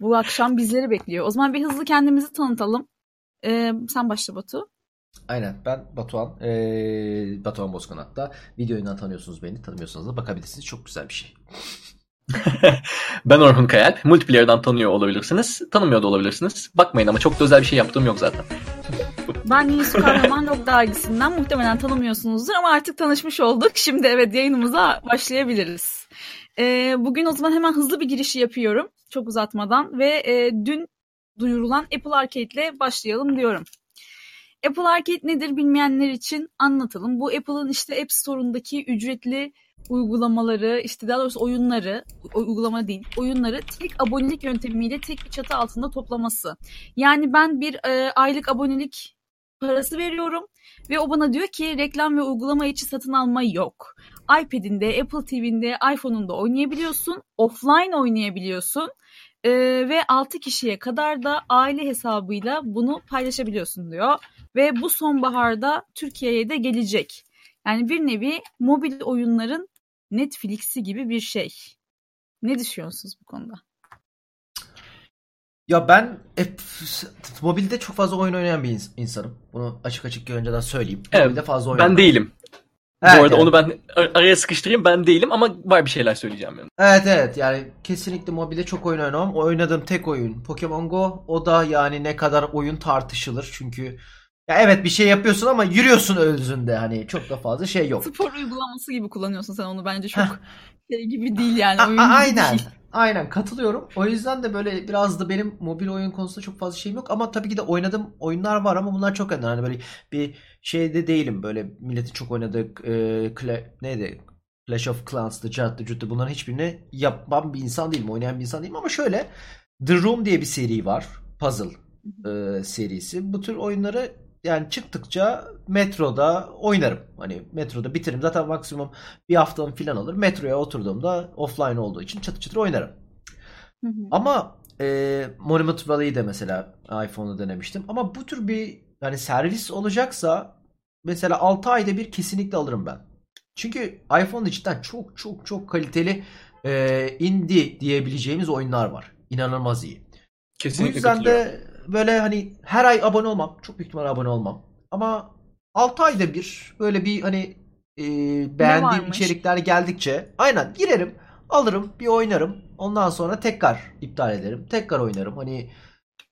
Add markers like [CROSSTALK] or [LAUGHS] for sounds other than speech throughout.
Bu akşam bizleri bekliyor. O zaman bir hızlı kendimizi tanıtalım. Ee, sen başla Batu. Aynen ben Batuhan. Ee, Batuhan Bozkanat'ta. Video oyundan tanıyorsunuz beni. Tanımıyorsanız da bakabilirsiniz. Çok güzel bir şey. [LAUGHS] ben Orhun Kayal. Multiplayer'dan tanıyor olabilirsiniz. Tanımıyor da olabilirsiniz. Bakmayın ama çok da özel bir şey yaptığım yok zaten. [LAUGHS] Ben Nisu Kahraman Rock dergisinden muhtemelen tanımıyorsunuzdur ama artık tanışmış olduk. Şimdi evet yayınımıza başlayabiliriz. Ee, bugün o zaman hemen hızlı bir girişi yapıyorum. Çok uzatmadan ve e, dün duyurulan Apple Arcade ile başlayalım diyorum. Apple Arcade nedir bilmeyenler için anlatalım. Bu Apple'ın işte App Store'undaki ücretli uygulamaları, işte daha doğrusu oyunları, uygulama değil, oyunları tek abonelik yöntemiyle tek bir çatı altında toplaması. Yani ben bir e, aylık abonelik parası veriyorum ve o bana diyor ki reklam ve uygulama içi satın alma yok. iPad'inde, Apple TV'nde, iPhone'unda oynayabiliyorsun, offline oynayabiliyorsun ee, ve 6 kişiye kadar da aile hesabıyla bunu paylaşabiliyorsun diyor. Ve bu sonbaharda Türkiye'ye de gelecek. Yani bir nevi mobil oyunların Netflix'i gibi bir şey. Ne düşünüyorsunuz bu konuda? Ya ben hep mobilde çok fazla oyun oynayan bir insanım. Bunu açık açık önceden söyleyeyim. Evet, mobilde fazla oynayan. Ben değilim. Evet, Bu arada evet. onu ben araya sıkıştırayım. Ben değilim ama var bir şeyler söyleyeceğim. Yani. Evet evet yani kesinlikle mobilde çok oyun oynamam. Oynadığım tek oyun Pokemon Go. O da yani ne kadar oyun tartışılır. Çünkü ya evet bir şey yapıyorsun ama yürüyorsun özünde hani çok da fazla şey yok. Spor uygulaması gibi kullanıyorsun sen onu bence çok şey gibi değil yani. Oyun A- aynen. Değil. Aynen katılıyorum. O yüzden de böyle biraz da benim mobil oyun konusunda çok fazla şeyim yok ama tabii ki de oynadığım oyunlar var ama bunlar çok önemli. Hani böyle bir şeyde değilim böyle milletin çok oynadığı e, Cla- neydi? Clash of Clans'tı, Cart'tı, Cut'tı bunların hiçbirini yapmam bir insan değilim. Oynayan bir insan değilim ama şöyle The Room diye bir seri var. Puzzle e, serisi. Bu tür oyunları yani çıktıkça metroda oynarım. Hani metroda bitiririm. Zaten maksimum bir haftam falan alır. Metroya oturduğumda offline olduğu için çatır çatır oynarım. Hı hı. Ama e, Monument Valley'i de mesela iPhone'da denemiştim. Ama bu tür bir yani servis olacaksa mesela 6 ayda bir kesinlikle alırım ben. Çünkü iPhone'da cidden çok çok çok kaliteli e, indie diyebileceğimiz oyunlar var. İnanılmaz iyi. Kesinlikle Bu yüzden de böyle hani her ay abone olmam. Çok büyük ihtimalle abone olmam. Ama 6 ayda bir böyle bir hani e, beğendiğim içerikler geldikçe aynen girerim, alırım, bir oynarım. Ondan sonra tekrar iptal ederim. Tekrar oynarım. Hani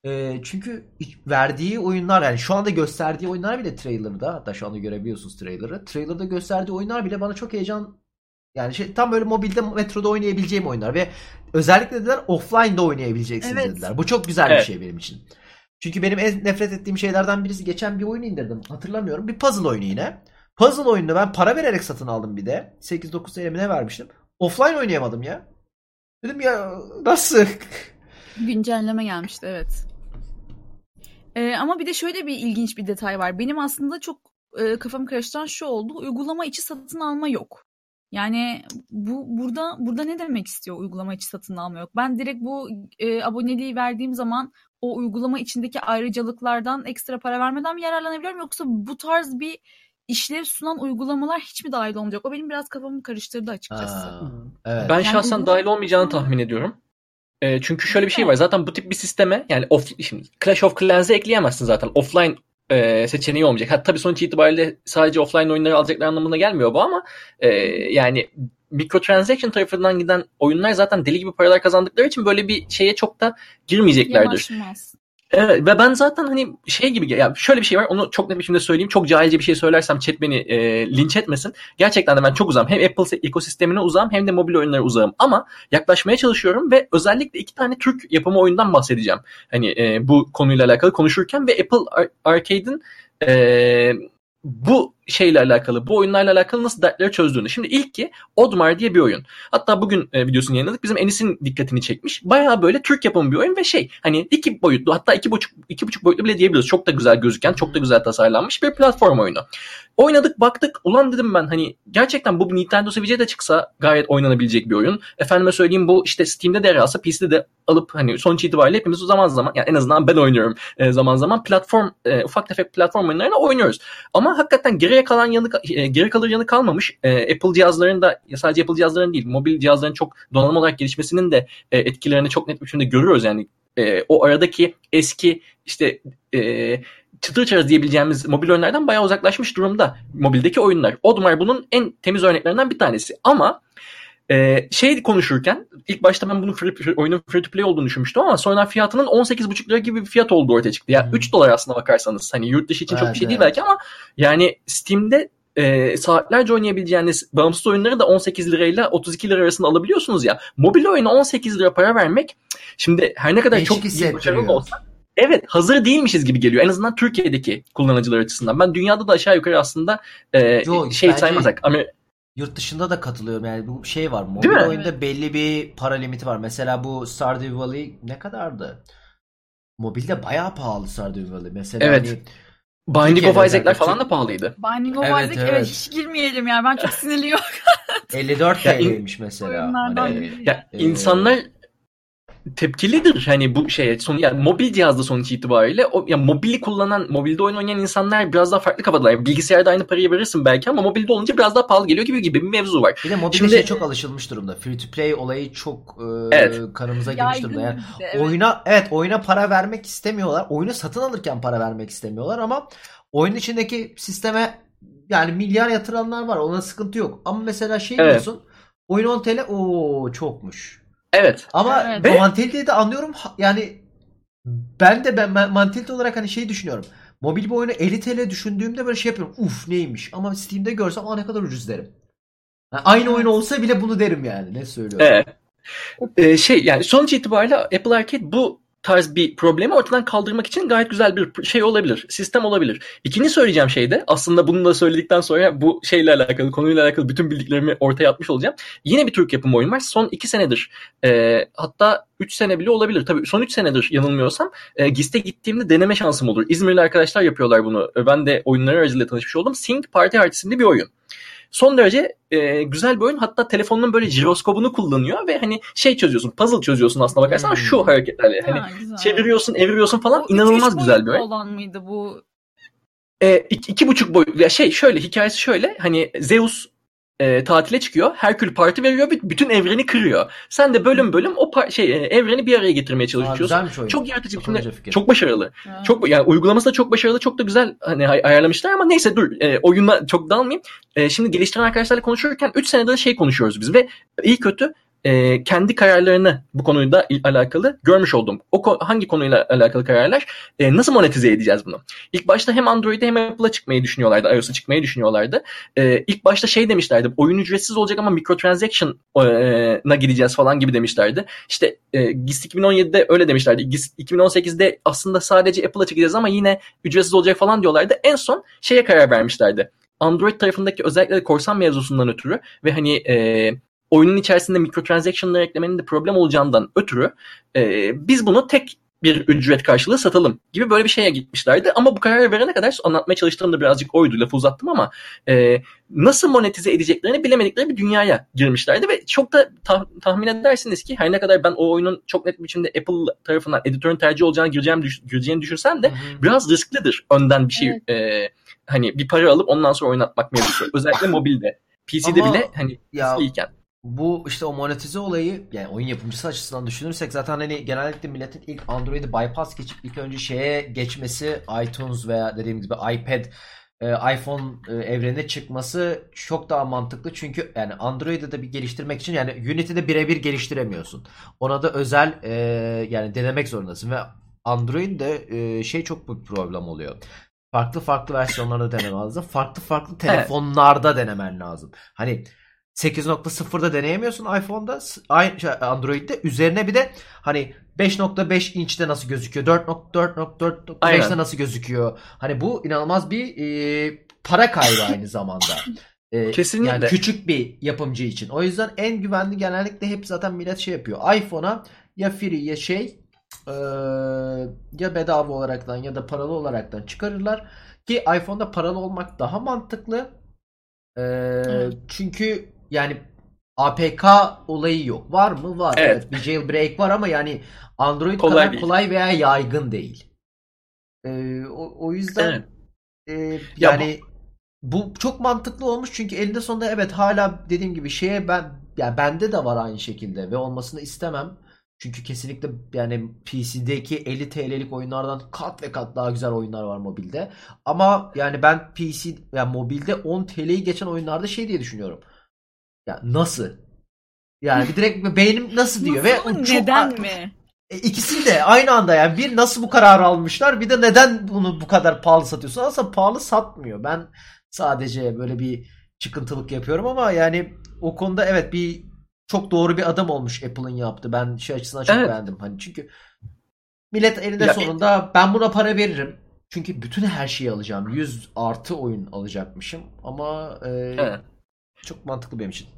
e, çünkü verdiği oyunlar yani şu anda gösterdiği oyunlar bile trailer'da hatta şu anda görebiliyorsunuz trailer'ı. Trailer'da gösterdiği oyunlar bile bana çok heyecan yani şey, tam böyle mobilde metroda oynayabileceğim oyunlar ve özellikle dediler offline'da oynayabileceksiniz evet. dediler. Bu çok güzel evet. bir şey benim için. Çünkü benim en nefret ettiğim şeylerden birisi geçen bir oyun indirdim. Hatırlamıyorum. Bir puzzle oyunu yine. Puzzle oyununu ben para vererek satın aldım bir de. 8-9 TL ne vermiştim. Offline oynayamadım ya. Dedim ya nasıl? [LAUGHS] Güncelleme gelmişti evet. Ee, ama bir de şöyle bir ilginç bir detay var. Benim aslında çok e, kafamı karıştıran şu oldu. Uygulama içi satın alma yok. Yani bu burada burada ne demek istiyor uygulama içi satın alma yok? Ben direkt bu e, aboneliği verdiğim zaman o uygulama içindeki ayrıcalıklardan ekstra para vermeden mi yararlanabiliyorum yoksa bu tarz bir işlev sunan uygulamalar hiç mi dahil olmayacak? O benim biraz kafamı karıştırdı açıkçası. Aa, evet. Ben yani şahsen uygulama... dahil olmayacağını tahmin ediyorum. E, çünkü şöyle bir şey var. Zaten bu tip bir sisteme yani off, şimdi Clash of Clans'e ekleyemezsin zaten. Offline e, seçeneği olmayacak. Ha, tabii sonuç itibariyle sadece offline oyunları alacaklar anlamına gelmiyor bu ama e, yani microtransaction tarafından giden oyunlar zaten deli gibi paralar kazandıkları için böyle bir şeye çok da girmeyeceklerdir. Yavaşmaz. Evet ve ben zaten hani şey gibi ya şöyle bir şey var onu çok net bir şekilde söyleyeyim. Çok cahilce bir şey söylersem chat beni e, linç etmesin. Gerçekten de ben çok uzağım. Hem Apple ekosistemine uzağım hem de mobil oyunlara uzağım. Ama yaklaşmaya çalışıyorum ve özellikle iki tane Türk yapımı oyundan bahsedeceğim. Hani e, bu konuyla alakalı konuşurken ve Apple Arcade'in e, bu şeyle alakalı, bu oyunlarla alakalı nasıl dertleri çözdüğünü. Şimdi ilk ki Odmar diye bir oyun. Hatta bugün e, videosunu yayınladık. Bizim Enis'in dikkatini çekmiş. Bayağı böyle Türk yapımı bir oyun ve şey hani iki boyutlu hatta iki buçuk, iki buçuk boyutlu bile diyebiliriz. Çok da güzel gözüken, çok da güzel tasarlanmış bir platform oyunu. Oynadık baktık. Ulan dedim ben hani gerçekten bu Nintendo Switch'e de çıksa gayet oynanabilecek bir oyun. Efendime söyleyeyim bu işte Steam'de de yer PC'de de alıp hani sonuç itibariyle hepimiz o zaman zaman yani en azından ben oynuyorum e, zaman zaman platform e, ufak tefek platform oyunlarını oynuyoruz. Ama hakikaten gerek geriye kalan yanı e, geri kalır yanı kalmamış. E, Apple cihazlarında sadece Apple cihazların değil, mobil cihazların çok donanım olarak gelişmesinin de e, etkilerini çok net bir biçimde görüyoruz yani. O aradaki eski işte çıtır çarız diyebileceğimiz mobil oyunlardan bayağı uzaklaşmış durumda mobildeki oyunlar. Odmar bunun en temiz örneklerinden bir tanesi. Ama ee, şey konuşurken ilk başta ben bunun free, free, oyunun free to play olduğunu düşünmüştüm ama sonra fiyatının 18,5 lira gibi bir fiyat olduğu ortaya çıktı. Ya yani hmm. 3 dolar aslında bakarsanız hani yurt dışı için evet, çok bir şey evet. değil belki ama yani Steam'de e, saatlerce oynayabileceğiniz bağımsız oyunları da 18 lirayla 32 lira arasında alabiliyorsunuz ya. Mobil oyuna 18 lira para vermek şimdi her ne kadar Değişik çok iyi başarılı olsa Evet hazır değilmişiz gibi geliyor. En azından Türkiye'deki kullanıcılar açısından. Ben dünyada da aşağı yukarı aslında e, Yo, şey bence... saymazsak. Amer Yurt dışında da katılıyorum yani bu şey var mobil oyunda evet. belli bir para limiti var. Mesela bu Stardew Valley ne kadardı? Mobilde bayağı pahalı Stardew Valley. Mesela evet. hani Binding of Isaac'ler falan da pahalıydı. Binding of evet, Isaac evet. evet hiç girmeyelim yani ben çok sinirliyim. [LAUGHS] 54 TL'ymiş mesela. Hani, ya, e, insanlar tepkilidir hani bu şeye son yani mobil cihazda sonuç itibariyle o ya mobili kullanan mobilde oyun oynayan insanlar biraz daha farklı kafadalar. Yani bilgisayarda aynı parayı verirsin belki ama mobilde olunca biraz daha pahalı geliyor gibi gibi bir mevzu var. Bir de mobilde Şimdi, şey çok alışılmış durumda. Free to play olayı çok e, evet. kanımıza girmiş durumda. Yani evet. oyuna evet oyuna para vermek istemiyorlar. Oyunu satın alırken para vermek istemiyorlar ama oyun içindeki sisteme yani milyar yatıranlar var. Ona sıkıntı yok. Ama mesela şey evet. diyorsun oyun 10 TL o çokmuş. Evet. Ama evet. Ve... mantalitede de anlıyorum. Yani ben de ben mantalite olarak hani şey düşünüyorum. Mobil bir oyunu 50 TL düşündüğümde böyle şey yapıyorum. Uf neymiş. Ama Steam'de görsem aa ne kadar ucuz derim. Yani aynı oyun olsa bile bunu derim yani. Ne söylüyorum. Evet. Ee, şey yani sonuç itibariyle Apple Arcade bu tarz bir problemi ortadan kaldırmak için gayet güzel bir şey olabilir. Sistem olabilir. İkinci söyleyeceğim şey de aslında bunu da söyledikten sonra bu şeyle alakalı konuyla alakalı bütün bildiklerimi ortaya atmış olacağım. Yine bir Türk yapım oyun var. Son iki senedir e, hatta 3 sene bile olabilir. Tabii son 3 senedir yanılmıyorsam e, GIS'te gittiğimde deneme şansım olur. İzmirli arkadaşlar yapıyorlar bunu. Ben de oyunları aracılığıyla tanışmış oldum. Sync Party isimli bir oyun son derece e, güzel bir oyun. Hatta telefonun böyle jiroskopunu kullanıyor ve hani şey çözüyorsun, puzzle çözüyorsun aslında bakarsan hmm. şu hareketlerle. Hani güzel. çeviriyorsun, eviriyorsun falan o inanılmaz güzel bir oyun. olan mıydı bu? E, iki, iki buçuk boy ya şey şöyle hikayesi şöyle hani Zeus e, tatile çıkıyor. Herkül parti veriyor. Bütün evreni kırıyor. Sen de bölüm bölüm o par- şey e, evreni bir araya getirmeye çalışıyorsun. Aa, çok yaratıcı bir. Çok başarılı. Ha. Çok yani uygulaması da çok başarılı. Çok da güzel hani ayarlamışlar ama neyse dur. E, oyuna çok dalmayayım. E, şimdi geliştiren arkadaşlarla konuşurken 3 senedir şey konuşuyoruz biz ve iyi kötü e, kendi kararlarını bu konuyla alakalı görmüş oldum. O hangi konuyla alakalı kararlar? E, nasıl monetize edeceğiz bunu? İlk başta hem Android'e hem Apple'a çıkmayı düşünüyorlardı. iOS'a çıkmayı düşünüyorlardı. E, ilk başta şey demişlerdi. Oyun ücretsiz olacak ama microtransaction'a gideceğiz falan gibi demişlerdi. İşte e, GIS 2017'de öyle demişlerdi. GIS 2018'de aslında sadece Apple'a çıkacağız ama yine ücretsiz olacak falan diyorlardı. En son şeye karar vermişlerdi. Android tarafındaki özellikle korsan mevzusundan ötürü ve hani e, oyunun içerisinde mikrotransaction'lar eklemenin de problem olacağından ötürü e, biz bunu tek bir ücret karşılığı satalım gibi böyle bir şeye gitmişlerdi. Ama bu kararı verene kadar anlatmaya çalıştığım da birazcık oydu lafı uzattım ama e, nasıl monetize edeceklerini bilemedikleri bir dünyaya girmişlerdi ve çok da tah- tahmin edersiniz ki her ne kadar ben o oyunun çok net bir biçimde Apple tarafından editörün tercih olacağını gireceğim, düş- gireceğini düşünsem de Hı-hı. biraz risklidir önden bir şey evet. e, hani bir para alıp ondan sonra oynatmak mevzusu. Özellikle [LAUGHS] mobilde. PC'de ama bile hani ya, iyiken bu işte o monetize olayı yani oyun yapımcısı açısından düşünürsek zaten hani genellikle milletin ilk Android'i bypass geçip ilk önce şeye geçmesi iTunes veya dediğim gibi iPad e, iPhone e, evrenine çıkması çok daha mantıklı. Çünkü yani Android'i de bir geliştirmek için yani Unity'de birebir geliştiremiyorsun. Ona da özel e, yani denemek zorundasın ve Android'de e, şey çok bir problem oluyor. Farklı farklı versiyonlarda denemen lazım. Farklı farklı telefonlarda evet. denemen lazım. Hani 8.0'da deneyemiyorsun iPhone'da, şey, Android'de. Üzerine bir de hani 5.5 inçte nasıl gözüküyor? 4.4.4.5'te nasıl gözüküyor? Hani bu inanılmaz bir e, para kaybı aynı zamanda. E, Kesinlikle. Yani küçük bir yapımcı için. O yüzden en güvenli genellikle hep zaten millet şey yapıyor. iPhone'a ya free ya şey e, ya bedava olaraktan ya da paralı olaraktan çıkarırlar. Ki iPhone'da paralı olmak daha mantıklı. E, evet. Çünkü yani APK olayı yok. Var mı? Var. Evet. evet bir jailbreak var ama yani Android kolay kadar değil. kolay veya yaygın değil. Ee, o, o yüzden evet. e, yani bu çok mantıklı olmuş çünkü elinde sonunda evet hala dediğim gibi şeye ben yani bende de var aynı şekilde ve olmasını istemem. Çünkü kesinlikle yani PC'deki 50 TL'lik oyunlardan kat ve kat daha güzel oyunlar var mobilde. Ama yani ben PC yani mobilde 10 TL'yi geçen oyunlarda şey diye düşünüyorum. Ya nasıl? Yani bir direkt beynim nasıl diyor Nasıl ve çok neden mi? e, ikisini de aynı anda yani bir nasıl bu kararı almışlar bir de neden bunu bu kadar pahalı satıyorsun? Aslında pahalı satmıyor. Ben sadece böyle bir çıkıntılık yapıyorum ama yani o konuda evet bir çok doğru bir adım olmuş Apple'ın yaptı. Ben şey açısından çok Evet. beğendim. Hani çünkü millet elinde Ya- sonunda ben buna para veririm. Çünkü bütün her şeyi alacağım. 100 artı oyun alacakmışım ama e, Evet. Çok mantıklı benim için.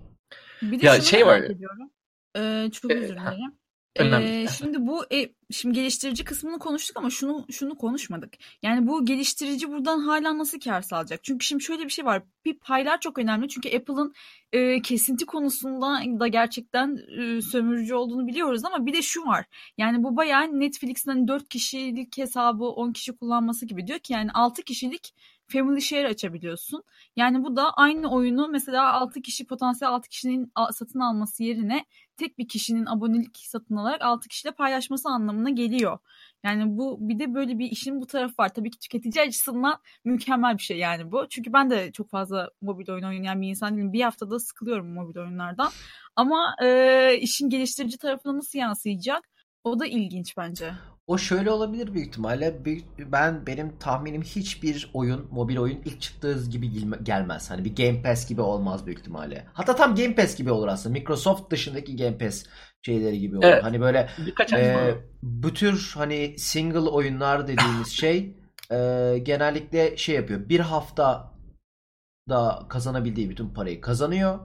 Bir de Ya şey var. ediyorum. Ee, çok Ee, özür dilerim. Ee, şimdi bu e, şimdi geliştirici kısmını konuştuk ama şunu şunu konuşmadık. Yani bu geliştirici buradan hala nasıl kar sağlayacak? Çünkü şimdi şöyle bir şey var. Bir paylar çok önemli. Çünkü Apple'ın e, kesinti konusunda da gerçekten e, sömürücü olduğunu biliyoruz ama bir de şu var. Yani bu bayağı Netflix'in hani 4 kişilik hesabı 10 kişi kullanması gibi diyor ki yani 6 kişilik family share açabiliyorsun. Yani bu da aynı oyunu mesela 6 kişi potansiyel 6 kişinin satın alması yerine tek bir kişinin abonelik satın alarak 6 kişiyle paylaşması anlamına geliyor. Yani bu bir de böyle bir işin bu tarafı var. Tabii ki tüketici açısından mükemmel bir şey yani bu. Çünkü ben de çok fazla mobil oyun oynayan bir insan değilim. Bir haftada sıkılıyorum mobil oyunlardan. Ama e, işin geliştirici tarafına nasıl yansıyacak? O da ilginç bence. O şöyle olabilir büyük ihtimalle. Ben benim tahminim hiçbir oyun, mobil oyun ilk çıktığı gibi gelme- gelmez. Hani bir Game Pass gibi olmaz büyük ihtimalle. Hatta tam Game Pass gibi olur aslında. Microsoft dışındaki Game Pass şeyleri gibi olur. Evet. Hani böyle Birkaç e, bu tür hani single oyunlar dediğimiz [LAUGHS] şey e, genellikle şey yapıyor. Bir hafta da kazanabildiği bütün parayı kazanıyor.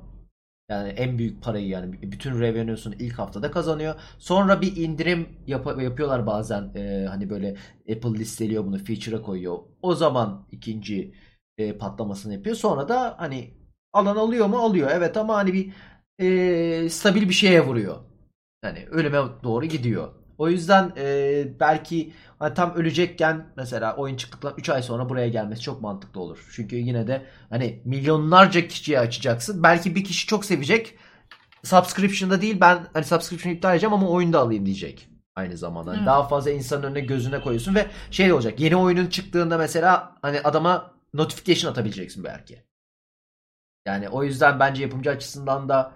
Yani en büyük parayı yani bütün revenue'sunu ilk haftada kazanıyor. Sonra bir indirim yap- yapıyorlar bazen. Ee, hani böyle Apple listeliyor bunu feature'a koyuyor. O zaman ikinci e, patlamasını yapıyor. Sonra da hani alan alıyor mu? Alıyor. Evet ama hani bir e, stabil bir şeye vuruyor. Yani ölüme doğru gidiyor. O yüzden e, belki hani tam ölecekken mesela oyun çıktıktan 3 ay sonra buraya gelmesi çok mantıklı olur. Çünkü yine de hani milyonlarca kişiye açacaksın. Belki bir kişi çok sevecek. Subscription'da değil ben hani subscription iptal edeceğim ama oyunu da alayım diyecek. Aynı zamanda. Hani Evet. Daha fazla insanın önüne gözüne koyuyorsun ve şey olacak. Yeni oyunun çıktığında mesela hani adama notification atabileceksin belki. Yani o yüzden bence yapımcı açısından da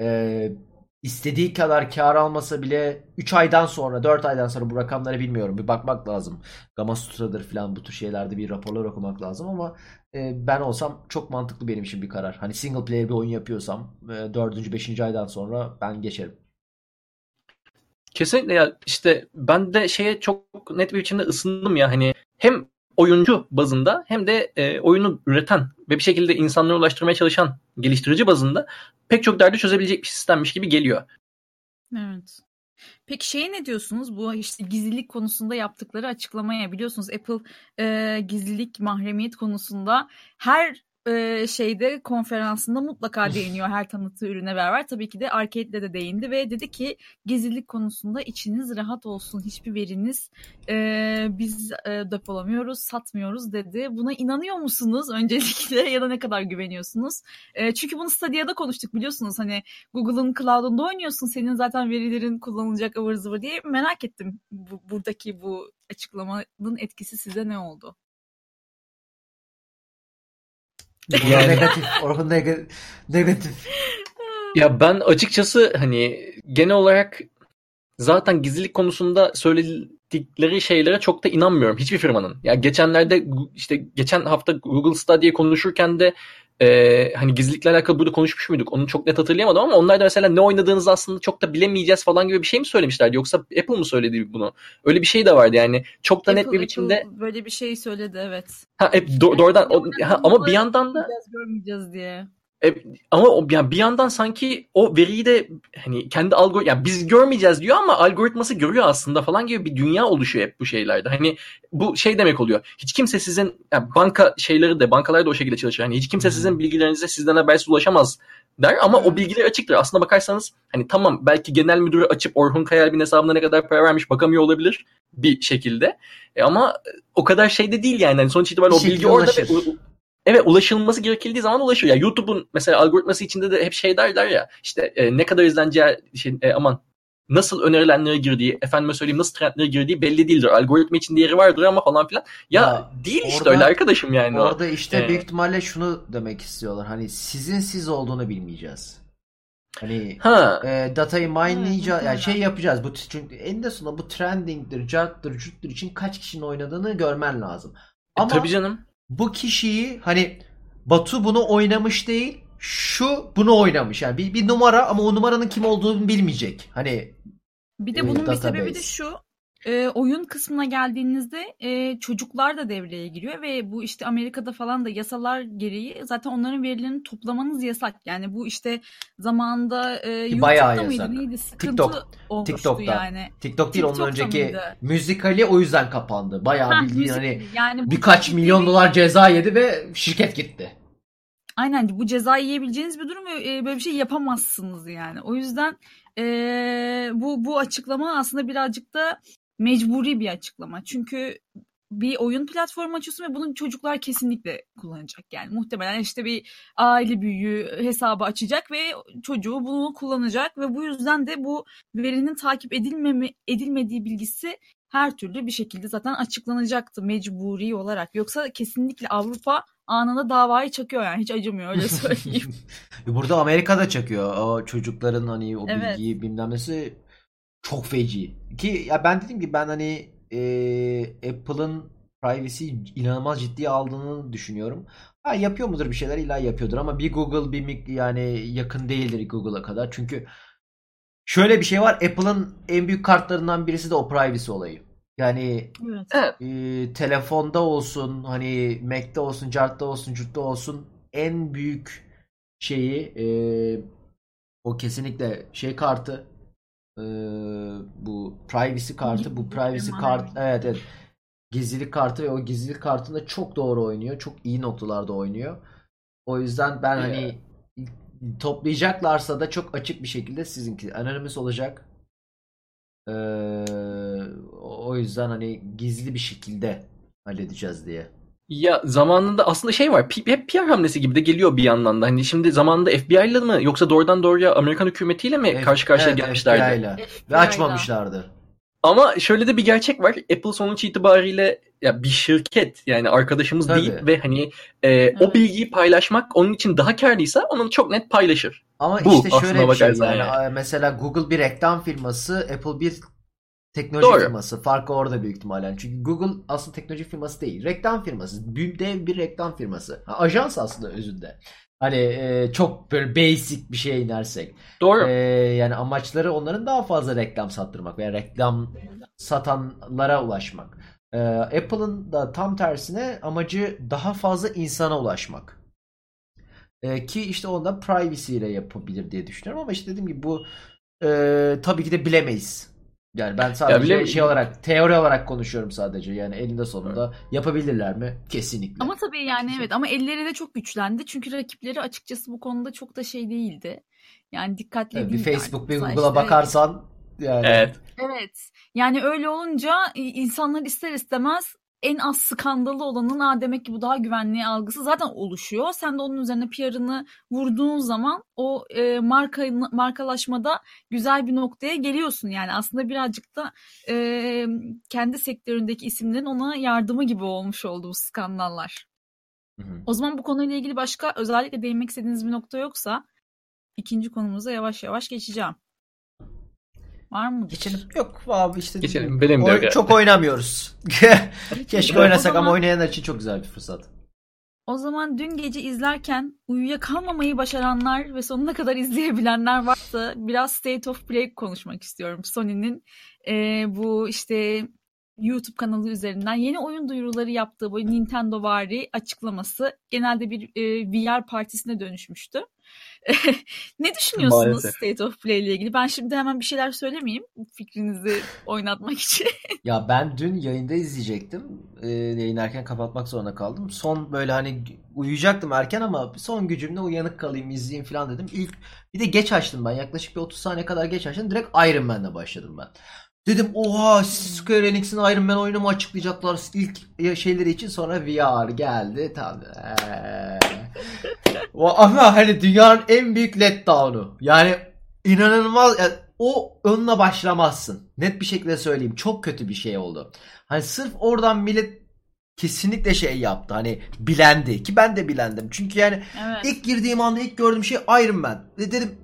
e, istediği kadar kar almasa bile 3 aydan sonra 4 aydan sonra bu rakamları bilmiyorum. Bir bakmak lazım. Gamma Sutra'dır falan bu tür şeylerde bir raporlar okumak lazım ama e, ben olsam çok mantıklı benim için bir karar. Hani single player bir oyun yapıyorsam e, 4. 5. aydan sonra ben geçerim. Kesinlikle ya işte ben de şeye çok net bir biçimde ısındım ya hani hem oyuncu bazında hem de e, oyunu üreten ve bir şekilde insanlara ulaştırmaya çalışan geliştirici bazında pek çok derdi çözebilecek bir sistemmiş gibi geliyor. Evet. Peki şey ne diyorsunuz bu işte gizlilik konusunda yaptıkları açıklamaya biliyorsunuz Apple e, gizlilik mahremiyet konusunda her e, şeyde konferansında mutlaka değiniyor her tanıttığı ürüne beraber. Tabii ki de Arcade'de de değindi ve dedi ki gizlilik konusunda içiniz rahat olsun hiçbir veriniz e, biz e, depolamıyoruz satmıyoruz dedi. Buna inanıyor musunuz öncelikle [LAUGHS] ya da ne kadar güveniyorsunuz? E, çünkü bunu Stadia'da konuştuk biliyorsunuz hani Google'ın cloud'unda oynuyorsun. Senin zaten verilerin kullanılacak ıvır zıvır diye merak ettim. Bu, buradaki bu açıklamanın etkisi size ne oldu? Yani- negatif. Orhun neg- negatif. Ya ben açıkçası hani genel olarak zaten gizlilik konusunda söyledikleri şeylere çok da inanmıyorum hiçbir firmanın. Ya geçenlerde işte geçen hafta Google Stadia'yı konuşurken de e, hani gizlilikle alakalı burada konuşmuş muyduk? Onu çok net hatırlayamadım ama onlar da mesela ne oynadığınızı aslında çok da bilemeyeceğiz falan gibi bir şey mi söylemişlerdi? Yoksa Apple mı söyledi bunu? Öyle bir şey de vardı yani. Çok da net Apple- bir biçimde Apple böyle bir şey söyledi evet. ha, hep do- doğrudan o- ha, ama bir yandan da görmeyeceğiz diye. E, ama o, yani bir yandan sanki o veriyi de hani kendi algor yani biz görmeyeceğiz diyor ama algoritması görüyor aslında falan gibi bir dünya oluşuyor hep bu şeylerde. Hani bu şey demek oluyor. Hiç kimse sizin yani banka şeyleri de bankalar da o şekilde çalışıyor. Hani hiç kimse sizin bilgilerinize sizden habersiz ulaşamaz der ama o bilgiler açıktır. Aslında bakarsanız hani tamam belki genel müdürü açıp Orhun Kayalbin hesabına ne kadar para vermiş bakamıyor olabilir bir şekilde. E, ama o kadar şey de değil yani. Hani sonuç itibariyle Bir o bilgi orada ve- evet ulaşılması gerekildiği zaman ulaşıyor. Ya YouTube'un mesela algoritması içinde de hep şey derler ya işte e, ne kadar izleneceği şey, e, aman nasıl önerilenlere girdiği, efendime söyleyeyim nasıl trendlere girdiği belli değildir. Algoritma için değeri vardır ama falan filan. Ya, ya değil orada, işte öyle arkadaşım yani. Orada o. işte ee, büyük ihtimalle şunu demek istiyorlar. Hani sizin siz olduğunu bilmeyeceğiz. Hani ha. e, datayı minelayacağız. Yani şey yapacağız. Bu çünkü eninde sonunda bu trendingdir, carttır, cuttur için kaç kişinin oynadığını görmen lazım. Ama e, tabii canım. Bu kişiyi hani Batu bunu oynamış değil şu bunu oynamış. Yani bir, bir numara ama o numaranın kim olduğunu bilmeyecek. Hani bir de bunun bir sebebi de şu. E, oyun kısmına geldiğinizde e, çocuklar da devreye giriyor ve bu işte Amerika'da falan da yasalar gereği zaten onların verilerini toplamanız yasak. Yani bu işte zamanında e, YouTube'da mıydı neydi sıkıntı TikTok. olmuştu TikTok'ta. yani. TikTok değil TikTok'ta onun önceki mıydı? müzikali o yüzden kapandı. Bayağı ha, bildiğin hani yani birkaç milyon dolar ceza yedi ve şirket gitti. Aynen bu ceza yiyebileceğiniz bir durum e, böyle bir şey yapamazsınız yani. O yüzden e, bu bu açıklama aslında birazcık da mecburi bir açıklama. Çünkü bir oyun platformu açıyorsun ve bunu çocuklar kesinlikle kullanacak. Yani muhtemelen işte bir aile büyüğü hesabı açacak ve çocuğu bunu kullanacak ve bu yüzden de bu verinin takip edilmeme, edilmediği bilgisi her türlü bir şekilde zaten açıklanacaktı mecburi olarak. Yoksa kesinlikle Avrupa anında davayı çakıyor yani hiç acımıyor öyle söyleyeyim. [LAUGHS] Burada Amerika'da çakıyor o çocukların hani o evet. bilgiyi bilmem nesi çok feci. Ki ya ben dedim ki ben hani e, Apple'ın privacy inanılmaz ciddiye aldığını düşünüyorum. Ha yapıyor mudur bir şeyler illa yapıyordur ama bir Google bir yani yakın değildir Google'a kadar. Çünkü şöyle bir şey var Apple'ın en büyük kartlarından birisi de o privacy olayı. Yani evet. e, telefonda olsun hani Mac'te olsun, Cart'ta olsun, Curt'ta olsun en büyük şeyi e, o kesinlikle şey kartı e, bu privacy kartı bu privacy kart evet evet gizlilik kartı ve o gizlilik kartında çok doğru oynuyor. Çok iyi noktalarda oynuyor. O yüzden ben hani toplayacaklarsa da çok açık bir şekilde sizinki anonymous olacak. Ee, o yüzden hani gizli bir şekilde halledeceğiz diye. Ya zamanında aslında şey var. Hep PR hamlesi gibi de geliyor bir yandan da. Hani şimdi zamanında FBI ile mi yoksa doğrudan doğruya Amerikan hükümetiyle mi F- karşı karşıya evet, gelmişlerdi? FBI Ve açmamışlardı. Ama şöyle de bir gerçek var. Apple sonuç itibariyle ya bir şirket yani arkadaşımız Tabii. değil ve hani e, evet. o bilgiyi paylaşmak onun için daha karlıysa onu çok net paylaşır. Ama Bu, işte şöyle bir şey yani, yani mesela Google bir reklam firması, Apple bir teknoloji Doğru. firması. Farkı orada büyük ihtimalle. Çünkü Google aslında teknoloji firması değil. Reklam firması. Büyük dev bir reklam firması. Ha, ajans aslında özünde. Hani e, çok böyle basic bir şeye inersek. Doğru. E, yani amaçları onların daha fazla reklam sattırmak veya reklam satanlara ulaşmak. E, Apple'ın da tam tersine amacı daha fazla insana ulaşmak. E, ki işte onda privacy ile yapabilir diye düşünüyorum ama işte dediğim gibi bu e, tabii ki de bilemeyiz. Yani ben sadece ya şey olarak teori olarak konuşuyorum sadece. Yani elinde sonunda evet. yapabilirler mi? Kesinlikle. Ama tabii yani evet ama elleri de çok güçlendi. Çünkü rakipleri açıkçası bu konuda çok da şey değildi. Yani dikkatli evet, Bir Facebook bir Google'a bakarsan yani. Evet. Evet. Yani öyle olunca insanlar ister istemez en az skandalı olanın Aa, demek ki bu daha güvenli algısı zaten oluşuyor. Sen de onun üzerine PR'ını vurduğun zaman o e, marka markalaşmada güzel bir noktaya geliyorsun. Yani aslında birazcık da e, kendi sektöründeki isimlerin ona yardımı gibi olmuş oldu bu skandallar. Hı hı. O zaman bu konuyla ilgili başka özellikle değinmek istediğiniz bir nokta yoksa ikinci konumuza yavaş yavaş geçeceğim. Var mı? Geçelim. Yok abi işte. Geçelim. Benim de oy, Çok oynamıyoruz. [LAUGHS] Keşke oynasak zaman, ama oynayanlar için çok güzel bir fırsat. O zaman dün gece izlerken uyuyakalmamayı başaranlar ve sonuna kadar izleyebilenler varsa biraz State of Play konuşmak istiyorum. Sony'nin e, bu işte YouTube kanalı üzerinden yeni oyun duyuruları yaptığı bu Nintendo vari açıklaması genelde bir e, VR partisine dönüşmüştü. [LAUGHS] ne düşünüyorsunuz Maalesef. State of Play ile ilgili? Ben şimdi hemen bir şeyler söylemeyeyim fikrinizi [LAUGHS] oynatmak için. [LAUGHS] ya ben dün yayında izleyecektim. Ee, yayın erken kapatmak zorunda kaldım. Son böyle hani uyuyacaktım erken ama son gücümle uyanık kalayım izleyeyim falan dedim. İlk bir de geç açtım ben. Yaklaşık bir 30 saniye kadar geç açtım. Direkt Iron Man'le başladım ben. Dedim oha Square Enix'in Iron Man oyunu mu açıklayacaklar ilk şeyleri için sonra VR geldi tabii. [LAUGHS] Ee. Ama hani dünyanın en büyük letdown'u. Yani inanılmaz yani o önüne başlamazsın. Net bir şekilde söyleyeyim. Çok kötü bir şey oldu. Hani sırf oradan millet kesinlikle şey yaptı. Hani bilendi ki ben de bilendim. Çünkü yani evet. ilk girdiğim anda ilk gördüğüm şey Iron Man. Ve dedim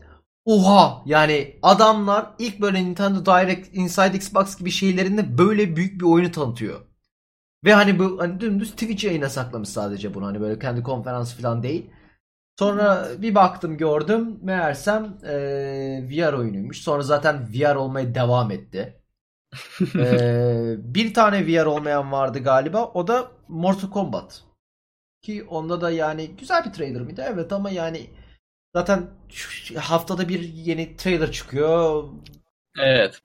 oha yani adamlar ilk böyle Nintendo Direct Inside Xbox gibi şeylerinde böyle büyük bir oyunu tanıtıyor. Ve hani bu hani dümdüz Twitch yayına saklamış sadece bunu. Hani böyle kendi konferansı falan değil. Sonra bir baktım gördüm. Meğersem e, VR oyunuymuş. Sonra zaten VR olmaya devam etti. [LAUGHS] e, bir tane VR olmayan vardı galiba. O da Mortal Kombat. Ki onda da yani güzel bir trailer mıydı? Evet ama yani zaten haftada bir yeni trailer çıkıyor. Evet.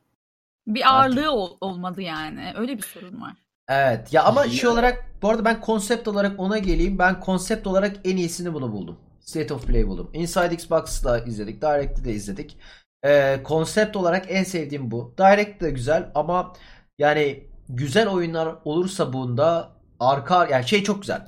Bir ağırlığı ol- olmadı yani. Öyle bir sorun var. Evet. Ya ama şey olarak bu arada ben konsept olarak ona geleyim. Ben konsept olarak en iyisini bunu buldum. State of Play buldum. Inside Xbox'da izledik. Direct'te de izledik. Ee, konsept olarak en sevdiğim bu. Direct de güzel ama yani güzel oyunlar olursa bunda arka yani şey çok güzel.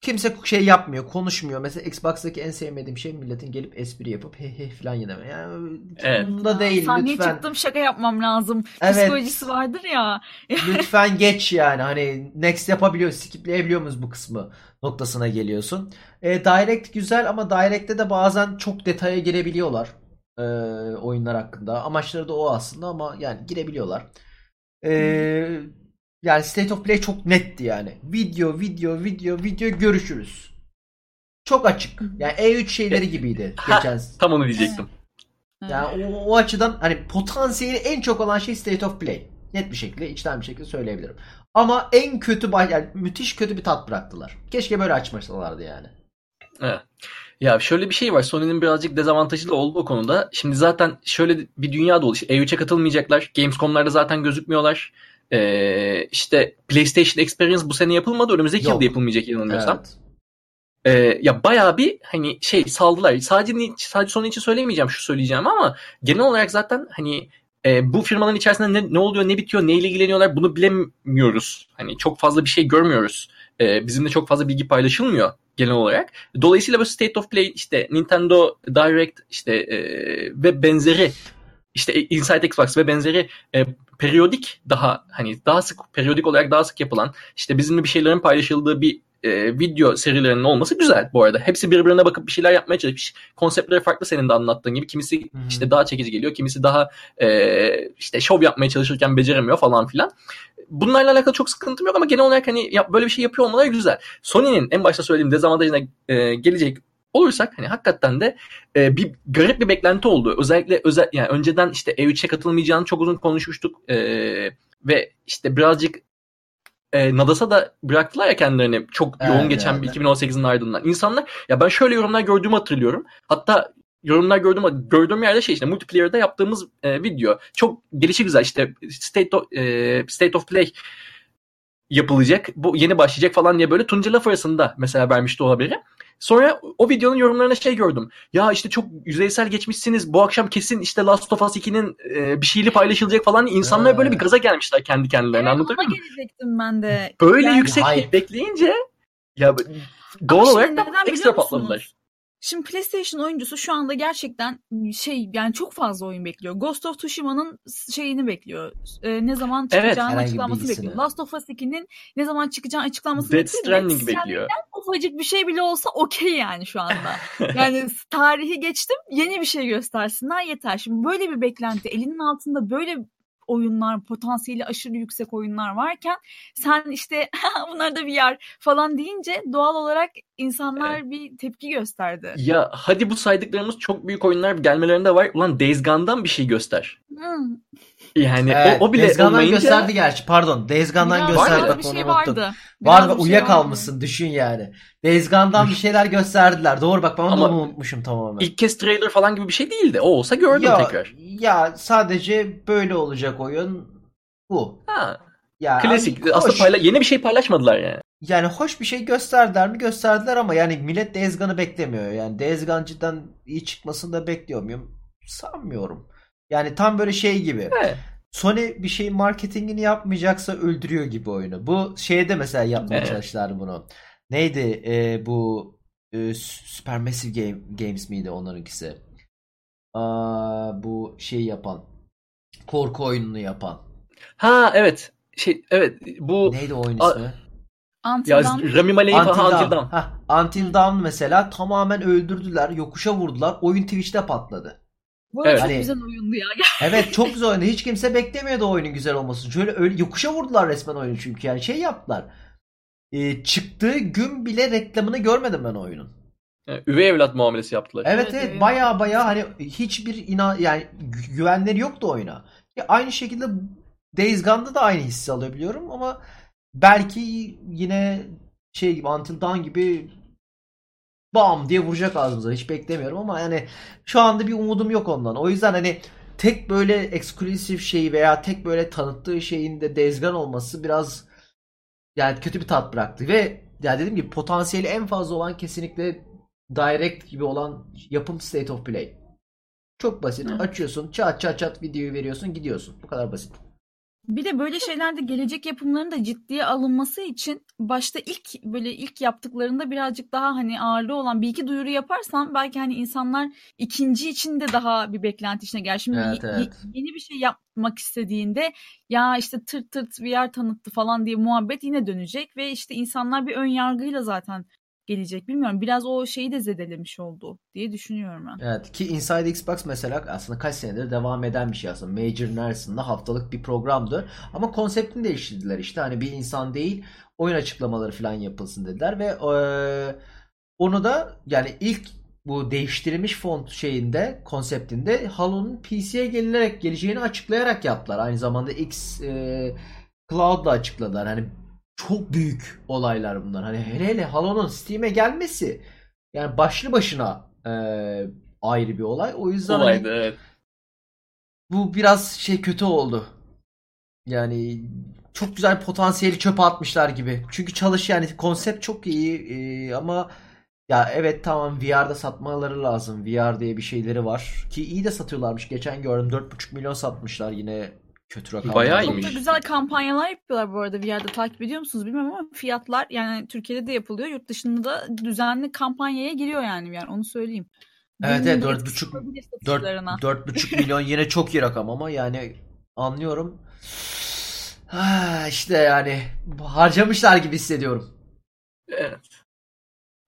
Kimse şey yapmıyor, konuşmuyor. Mesela Xbox'taki en sevmediğim şey milletin gelip espri yapıp he he falan yine. Yani evet. bunda değil Sahneye lütfen. çıktım şaka yapmam lazım. Evet. Psikolojisi vardır ya. [LAUGHS] lütfen geç yani. Hani next yapabiliyor, skipleyebiliyor muyuz bu kısmı noktasına geliyorsun. E, Direct güzel ama Direct'te de bazen çok detaya girebiliyorlar. E, oyunlar hakkında. Amaçları da o aslında ama yani girebiliyorlar. Eee yani State of Play çok netti yani. Video, video, video, video görüşürüz. Çok açık. Yani E3 şeyleri gibiydi geçen. Tam onu diyecektim. Yani o, o açıdan hani potansiyeli en çok olan şey State of Play. Net bir şekilde, içten bir şekilde söyleyebilirim. Ama en kötü, yani müthiş kötü bir tat bıraktılar. Keşke böyle açmasalardı yani. Evet. Ya şöyle bir şey var. Sony'nin birazcık dezavantajı da oldu o konuda. Şimdi zaten şöyle bir dünya da oldu. İşte E3'e katılmayacaklar. Gamescom'larda zaten gözükmüyorlar. Ee, işte PlayStation Experience bu sene yapılmadı. Önümüzdeki yılda yapılmayacak yanılmıyorsam. Evet. Ee, ya bayağı bir hani şey saldılar. Sadece sadece Sony için söyleyemeyeceğim şu söyleyeceğim ama genel olarak zaten hani e, bu firmaların içerisinde ne, ne oluyor, ne bitiyor, neyle ilgileniyorlar bunu bilemiyoruz. Hani çok fazla bir şey görmüyoruz. E, bizimle çok fazla bilgi paylaşılmıyor genel olarak. Dolayısıyla bu State of Play işte Nintendo Direct işte e, ve benzeri işte Inside Xbox ve benzeri e, periyodik daha hani daha sık periyodik olarak daha sık yapılan işte bizimle bir şeylerin paylaşıldığı bir e, video serilerinin olması güzel bu arada. Hepsi birbirine bakıp bir şeyler yapmaya çalışmış. Konseptleri farklı senin de anlattığın gibi. Kimisi hmm. işte daha çekici geliyor. Kimisi daha e, işte şov yapmaya çalışırken beceremiyor falan filan. Bunlarla alakalı çok sıkıntım yok ama genel olarak hani ya, böyle bir şey yapıyor olmaları güzel. Sony'nin en başta söylediğim dezavantajına e, gelecek olursak hani hakikaten de e, bir garip bir beklenti oldu. Özellikle özel yani önceden işte E3'e katılmayacağını çok uzun konuşmuştuk. E, ve işte birazcık e, Nadas'a da bıraktılar ya kendilerini çok evet, yoğun geçen evet. bir 2018'in ardından. İnsanlar ya ben şöyle yorumlar gördüğümü hatırlıyorum. Hatta yorumlar gördüğüm gördüğüm yerde şey işte multiplayer'da yaptığımız e, video çok gelişi güzel işte state of, e, state of play yapılacak. Bu yeni başlayacak falan diye böyle Tunca laf arasında mesela vermişti o haberi. Sonra o videonun yorumlarına şey gördüm. Ya işte çok yüzeysel geçmişsiniz. Bu akşam kesin işte Last of Us 2'nin e, bir şeyli paylaşılacak falan. İnsanlar böyle bir gaza gelmişler kendi kendilerine. Evet, Anlatabiliyor muyum? gelecektim ben de. Böyle yani, yüksek bekleyince ya doğal olarak da ekstra patladılar. Şimdi PlayStation oyuncusu şu anda gerçekten şey yani çok fazla oyun bekliyor. Ghost of Tsushima'nın şeyini bekliyor. Ee, ne zaman çıkacağını evet, açıklamasını bekliyor. Last of Us 2'nin ne zaman çıkacağını açıklamasını Dead bekliyor. Stranding bekliyor. Ufacık bir şey bile olsa okey yani şu anda. [LAUGHS] yani tarihi geçtim yeni bir şey göstersinler yeter. Şimdi böyle bir beklenti elinin altında böyle oyunlar, potansiyeli aşırı yüksek oyunlar varken sen işte [LAUGHS] bunlar da VR falan deyince doğal olarak insanlar evet. bir tepki gösterdi. Ya hadi bu saydıklarımız çok büyük oyunlar gelmelerinde var. Ulan Days Gone'dan bir şey göster. Hmm. Yani evet, o, o bile Days Gone'dan olmayınca... gösterdi gerçi pardon. Days Gone'dan gösterdi bak bir şey vardı. Var ve şey uyuyakalmışsın vardı. düşün yani. Days Gone'dan bir şeyler gösterdiler. Doğru bak ben onu Ama unutmuşum tamamen. İlk kez trailer falan gibi bir şey değildi. O olsa gördüm ya, tekrar. Ya sadece böyle olacak oyun bu. Ha. Ya, Klasik. Hoş. Aslında payla yeni bir şey paylaşmadılar yani. Yani hoş bir şey gösterdiler mi gösterdiler ama yani millet Days Gone'ı beklemiyor. Yani Days Gone cidden iyi çıkmasını da bekliyor muyum? Sanmıyorum. Yani tam böyle şey gibi. Evet. Sony bir şeyin marketingini yapmayacaksa öldürüyor gibi oyunu. Bu şeyde mesela yapmaya Evet. çalıştılar bunu. Neydi e, bu e, Supermassive Game, Games miydi onlarınkisi? Aa, bu şey yapan korku oyununu yapan. Ha evet. Şey evet bu Neydi o oyun ismi? Until ya Dawn. Rami Malek'i falan Dawn. Until Dawn mesela tamamen öldürdüler. Yokuşa vurdular. Oyun Twitch'te patladı. Bu Evet. çok Hani- güzel oyundu ya. Evet çok güzel oyundu. Hiç kimse beklemiyordu oyunun güzel olmasını. Şöyle öyle yokuşa vurdular resmen oyunu çünkü yani şey yaptılar. Ee, çıktığı gün bile reklamını görmedim ben oyunun. Yani üvey evlat muamelesi yaptılar. Evet Evet, evet evet. baya baya hani hiçbir inan yani gü- güvenleri yoktu oyuna. Ya aynı şekilde Days Gone'da da aynı hissi alabiliyorum ama belki yine şey gibi Until Dawn gibi bam diye vuracak ağzımıza. Hiç beklemiyorum ama yani şu anda bir umudum yok ondan. O yüzden hani tek böyle eksklusif şeyi veya tek böyle tanıttığı şeyin de Gone olması biraz yani kötü bir tat bıraktı ve ya dediğim gibi potansiyeli en fazla olan kesinlikle Direct gibi olan yapım State of Play. Çok basit. Hı. Açıyorsun, çat çat çat videoyu veriyorsun, gidiyorsun. Bu kadar basit. Bir de böyle şeylerde gelecek yapımların da ciddiye alınması için başta ilk böyle ilk yaptıklarında birazcık daha hani ağırlığı olan bir iki duyuru yaparsan belki hani insanlar ikinci için de daha bir beklenti içine gel. Şimdi Evet, evet. yeni bir şey yapmak istediğinde ya işte tırt tırt VR tanıttı falan diye muhabbet yine dönecek ve işte insanlar bir ön yargıyla zaten gelecek. Bilmiyorum biraz o şeyi de zedelemiş oldu diye düşünüyorum ben. Evet ki Inside Xbox mesela aslında kaç senedir devam eden bir şey aslında. Major Nelson'da haftalık bir programdı. Ama konseptini değiştirdiler işte hani bir insan değil oyun açıklamaları falan yapılsın dediler ve eee, onu da yani ilk bu değiştirilmiş font şeyinde konseptinde Halo'nun PC'ye gelinerek geleceğini açıklayarak yaptılar. Aynı zamanda X eee Cloud'la açıkladılar. Hani çok büyük olaylar bunlar. Hani hele hele Halo'nun Steam'e gelmesi yani başlı başına eee, ayrı bir olay. O yüzden hani Olaydı evet. bu biraz şey kötü oldu. Yani çok güzel potansiyeli çöpe atmışlar gibi. Çünkü çalış yani konsept çok iyi eee, ama ya evet tamam VR'da satmaları lazım. VR diye bir şeyleri var. Ki iyi de satıyorlarmış. Geçen gördüm 4,5 milyon satmışlar yine kötü rakam. Bayağı Çok iyiymiş. da güzel kampanyalar yapıyorlar bu arada bir yerde takip ediyor musunuz bilmiyorum ama fiyatlar yani Türkiye'de de yapılıyor. Yurt dışında da düzenli kampanyaya giriyor yani yani onu söyleyeyim. Evet, evet, da dört etkisi buçuk- olabilir 4 satışlarına. 4,5 [LAUGHS] milyon yine çok iyi rakam ama yani anlıyorum. Ha, işte yani harcamışlar gibi hissediyorum. Evet.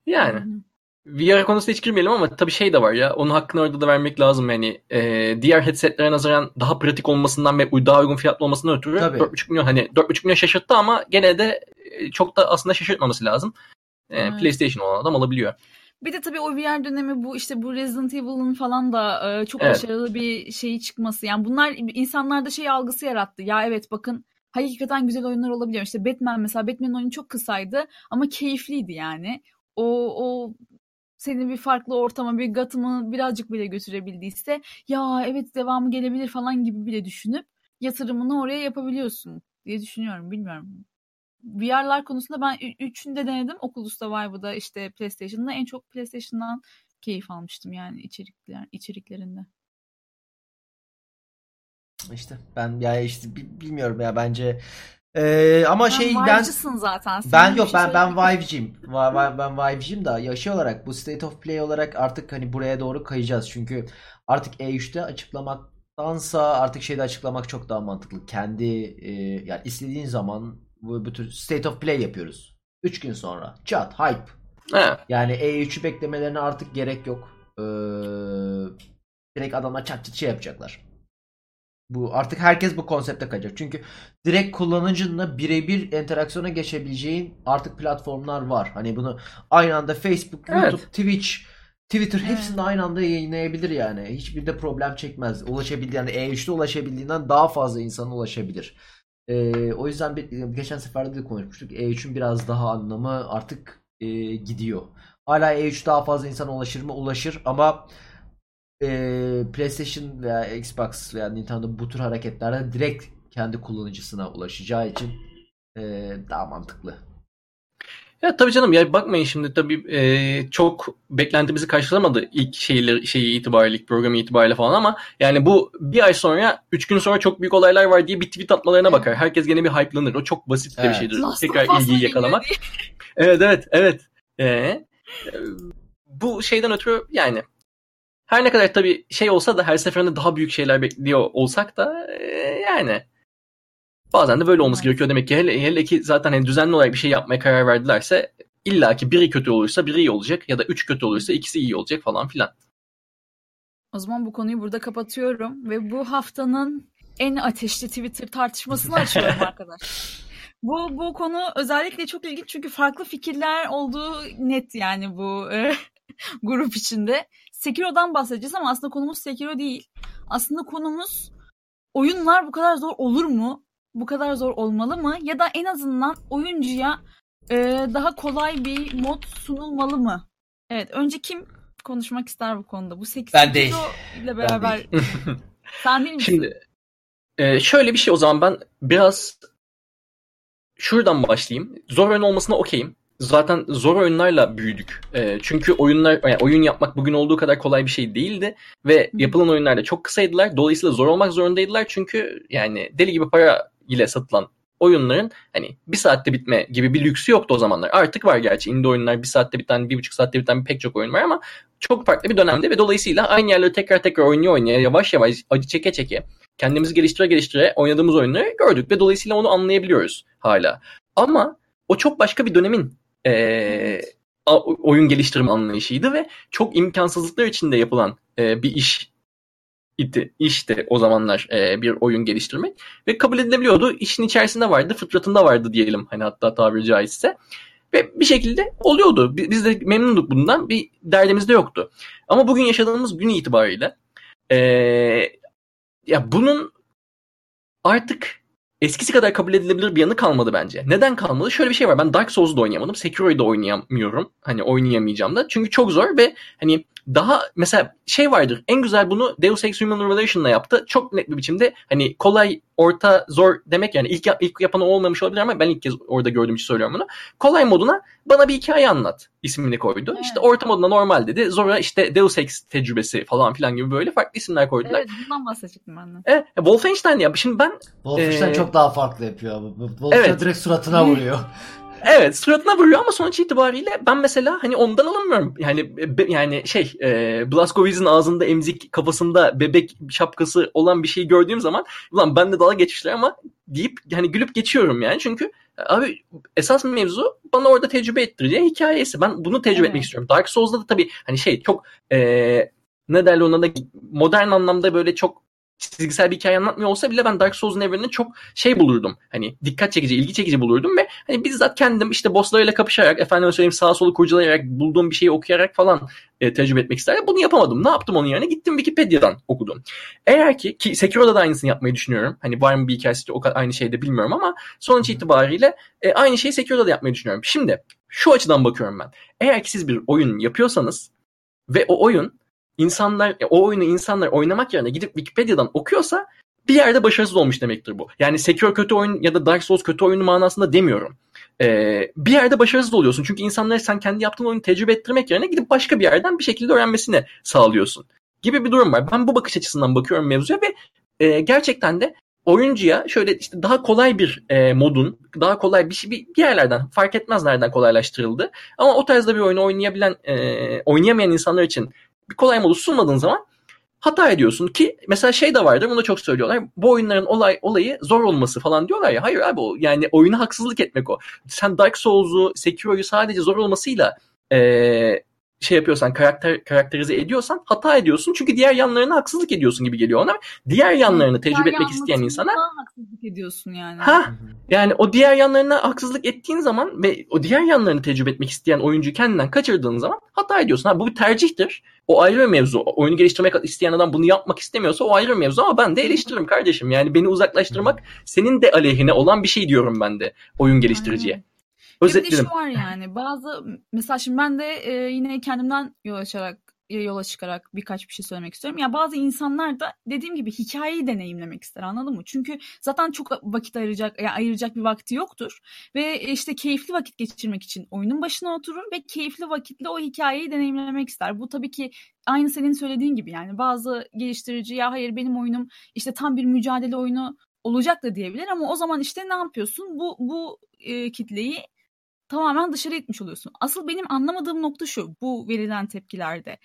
Yani. VR konusuna hiç girmeyelim ama tabii şey de var ya onun hakkını orada da vermek lazım yani e, diğer headsetlere nazaran daha pratik olmasından ve daha uygun fiyatlı olmasından ötürü Tabii. 4.5 milyon hani 4.5 milyon şaşırttı ama gene de e, çok da aslında şaşırtmaması lazım. E, Evet. PlayStation olan adam alabiliyor. Bir de tabii o VR dönemi bu işte bu Resident Evil'ın falan da e, çok Evet. başarılı bir şeyi çıkması. Yani bunlar insanlarda şey algısı yarattı. Ya evet bakın hakikaten güzel oyunlar olabiliyor. İşte Batman mesela Batman'in oyunu çok kısaydı ama keyifliydi yani. O o seni bir farklı ortama bir Gotham'ı birazcık bile götürebildiyse ya evet devamı gelebilir falan gibi bile düşünüp yatırımını oraya yapabiliyorsun diye düşünüyorum. Bilmiyorum. VR'lar konusunda ben üçünü de denedim. Oculus'ta, Vive'da işte PlayStation'da en çok PlayStation'dan keyif almıştım yani içerikler içeriklerinde. İşte ben ya işte bi- bilmiyorum ya bence Ee, ama şey Sen ben zaten. Senin ben yok şey ben ben va- Ben Vive'ciyim da ya şey olarak bu State of Play olarak artık hani buraya doğru kayacağız. Çünkü artık E3'te açıklamaktansa artık şeyde açıklamak çok daha mantıklı. Kendi e, yani istediğin zaman bu, bu tür State of Play yapıyoruz. 3 gün sonra. Chat, hype. He. Yani E3'ü beklemelerine artık gerek yok. Ee, direkt adamlar çat çat şey yapacaklar. Bu artık herkes bu konsepte kayacak. Çünkü direkt kullanıcınla birebir interaksiyona geçebileceğin artık platformlar var. Hani bunu aynı anda Facebook, Evet. YouTube, Twitch, Twitter hepsinde aynı anda yayınlayabilir yani. Hiçbir de problem çekmez. Ulaşabildiği yani E3'te ulaşabildiğinden daha fazla insana ulaşabilir. Ee, o yüzden bir, geçen seferde de konuşmuştuk. E3'ün biraz daha anlamı artık e, gidiyor. Hala E3 daha fazla insana ulaşır mı? Ulaşır ama e, PlayStation veya Xbox veya Nintendo bu tür hareketlerde direkt kendi kullanıcısına ulaşacağı için e, daha mantıklı. Ya tabii canım ya bakmayın şimdi tabii e, çok beklentimizi karşılamadı ilk şeyler şeyi itibariyle ilk programı itibariyle falan ama yani bu bir ay sonra üç gün sonra çok büyük olaylar var diye bir tweet atmalarına bakar. Herkes gene bir hype'lanır. O çok basit de bir Evet. şeydir. Last Tekrar ilgiyi yakalamak. Evet evet evet. Ee, bu şeyden ötürü yani her ne kadar tabii şey olsa da her seferinde daha büyük şeyler bekliyor olsak da e, yani bazen de böyle olması gerekiyor demek ki. Hele, hele ki zaten hani düzenli olarak bir şey yapmaya karar verdilerse illa ki biri kötü olursa biri iyi olacak ya da üç kötü olursa ikisi iyi olacak falan filan. O zaman bu konuyu burada kapatıyorum ve bu haftanın en ateşli Twitter tartışmasını açıyorum [LAUGHS] arkadaş. Bu bu konu özellikle çok ilginç çünkü farklı fikirler olduğu net yani bu e, [LAUGHS] grup içinde. Sekiro'dan bahsedeceğiz ama aslında konumuz Sekiro değil. Aslında konumuz oyunlar bu kadar zor olur mu? Bu kadar zor olmalı mı? Ya da en azından oyuncuya e, daha kolay bir mod sunulmalı mı? Evet, önce kim konuşmak ister bu konuda? Bu Sekiro Ben değil. ile beraber [LAUGHS] sen değil misin? Şimdi e, şöyle bir şey o zaman ben biraz şuradan başlayayım. Zor oyun olmasına okeyim. Zaten zor oyunlarla büyüdük. E, çünkü oyunlar yani oyun yapmak bugün olduğu kadar kolay bir şey değildi ve yapılan oyunlar da çok kısaydılar. Dolayısıyla zor olmak zorundaydılar çünkü yani deli gibi para ile satılan oyunların hani bir saatte bitme gibi bir lüksü yoktu o zamanlar. Artık var gerçi indie oyunlar bir saatte biten, bir buçuk saatte biten pek çok oyun var ama çok farklı bir dönemde ve dolayısıyla aynı yerleri tekrar tekrar oynaya oynaya yavaş yavaş acı çeke çeke kendimizi geliştire geliştire oynadığımız oyunları gördük ve dolayısıyla onu anlayabiliyoruz hala. Ama o çok başka bir dönemin eee, a- oyun geliştirme anlayışıydı ve çok imkansızlıklar içinde yapılan eee, bir iş idi. İşte o zamanlar eee, bir oyun geliştirmek ve kabul edilebiliyordu. İşin içerisinde vardı, fıtratında vardı diyelim hani hatta tabiri caizse. Ve bir şekilde oluyordu. Bi- Biz de memnunduk bundan. Bir derdimiz de yoktu. Ama bugün yaşadığımız gün itibariyle eee, ya bunun artık eskisi kadar kabul edilebilir bir yanı kalmadı bence. Neden kalmadı? Şöyle bir şey var. Ben Dark Souls'u da oynayamadım. Sekiro'yu da oynayamıyorum. Hani oynayamayacağım da. Çünkü çok zor ve hani daha mesela şey vardır. En güzel bunu Deus Ex Human Revelation'la yaptı. Çok net bir biçimde hani kolay, orta, zor demek yani ilk, ilk yapan o olmamış olabilir ama ben ilk kez orada gördüğüm için söylüyorum bunu. Kolay moduna bana bir hikaye anlat ismini koydu. Evet. İşte orta moduna normal dedi. Zora işte Deus Ex tecrübesi falan filan gibi böyle farklı isimler koydular. Evet, bundan bahsedecektim ben de. Evet, Wolfenstein ya şimdi ben Wolfenstein Ee, çok daha farklı yapıyor Wolfenstein Evet. direkt suratına vuruyor. [LAUGHS] Evet suratına vuruyor ama sonuç itibariyle ben mesela hani ondan alamıyorum. Yani be- yani şey e, Blazkowicz'in ağzında emzik kafasında bebek şapkası olan bir şey gördüğüm zaman ulan ben de dalga geçmişler ama deyip hani gülüp geçiyorum yani. Çünkü abi esas mevzu bana orada tecrübe ettireceği hikayesi. Ben bunu tecrübe Evet. etmek istiyorum. Dark Souls'da da tabii hani şey çok e, ne derler ona da modern anlamda böyle çok çizgisel bir hikaye anlatmıyor olsa bile ben Dark Souls'un evrenini çok şey bulurdum. Hani dikkat çekici, ilgi çekici bulurdum ve hani bizzat kendim işte bosslarıyla kapışarak, efendime söyleyeyim sağa solu kurcalayarak, bulduğum bir şeyi okuyarak falan e, tecrübe etmek isterdim. Bunu yapamadım. Ne yaptım onun yerine? Gittim Wikipedia'dan okudum. Eğer ki, ki Sekiro'da da aynısını yapmayı düşünüyorum. Hani var mı bir hikayesi o kadar aynı şeyde bilmiyorum ama sonuç itibariyle e, aynı şeyi Sekiro'da da yapmayı düşünüyorum. Şimdi şu açıdan bakıyorum ben. Eğer ki siz bir oyun yapıyorsanız ve o oyun insanlar e, o oyunu insanlar oynamak yerine gidip Wikipedia'dan okuyorsa bir yerde başarısız olmuş demektir bu. Yani Sekiro kötü oyun ya da Dark Souls kötü oyunu manasında demiyorum. Ee, bir yerde başarısız oluyorsun. Çünkü insanlara sen kendi yaptığın oyunu tecrübe ettirmek yerine gidip başka bir yerden bir şekilde öğrenmesini sağlıyorsun. Gibi bir durum var. Ben bu bakış açısından bakıyorum mevzuya ve e, gerçekten de oyuncuya şöyle işte daha kolay bir e, modun, daha kolay bir şey bir, yerlerden fark etmez nereden kolaylaştırıldı. Ama o tarzda bir oyunu oynayabilen, e, oynayamayan insanlar için bir kolay modu sunmadığın zaman hata ediyorsun ki mesela şey de vardır bunu da çok söylüyorlar. Bu oyunların olay olayı zor olması falan diyorlar ya. Hayır abi o yani oyuna haksızlık etmek o. Sen Dark Souls'u, Sekiro'yu sadece zor olmasıyla eee şey yapıyorsan, karakter karakterize ediyorsan hata ediyorsun. Çünkü diğer yanlarına haksızlık ediyorsun gibi geliyor ona. Diğer yanlarını tecrübe etmek isteyen insana haksızlık ediyorsun yani. ha yani o diğer yanlarına haksızlık ettiğin zaman ve o diğer yanlarını tecrübe etmek isteyen oyuncuyu kendinden kaçırdığın zaman hata ediyorsun. Ha, bu bir tercihtir. O ayrı bir mevzu. Oyunu geliştirmek isteyen adam bunu yapmak istemiyorsa o ayrı bir mevzu ama ben de eleştiririm kardeşim. Yani beni uzaklaştırmak senin de aleyhine olan bir şey diyorum ben de oyun geliştiriciye. Aynen. Bir de Özetledim. şu var yani bazı mesela şimdi ben de e, yine kendimden yol açarak yola çıkarak birkaç bir şey söylemek istiyorum. Ya bazı insanlar da dediğim gibi hikayeyi deneyimlemek ister anladın mı? Çünkü zaten çok vakit ayıracak ya ayıracak bir vakti yoktur ve işte keyifli vakit geçirmek için oyunun başına oturur ve keyifli vakitle o hikayeyi deneyimlemek ister. Bu tabii ki aynı senin söylediğin gibi yani bazı geliştirici ya hayır benim oyunum işte tam bir mücadele oyunu olacak da diyebilir ama o zaman işte ne yapıyorsun? Bu bu e, kitleyi tamamen dışarı itmiş oluyorsun. Asıl benim anlamadığım nokta şu bu verilen tepkilerde.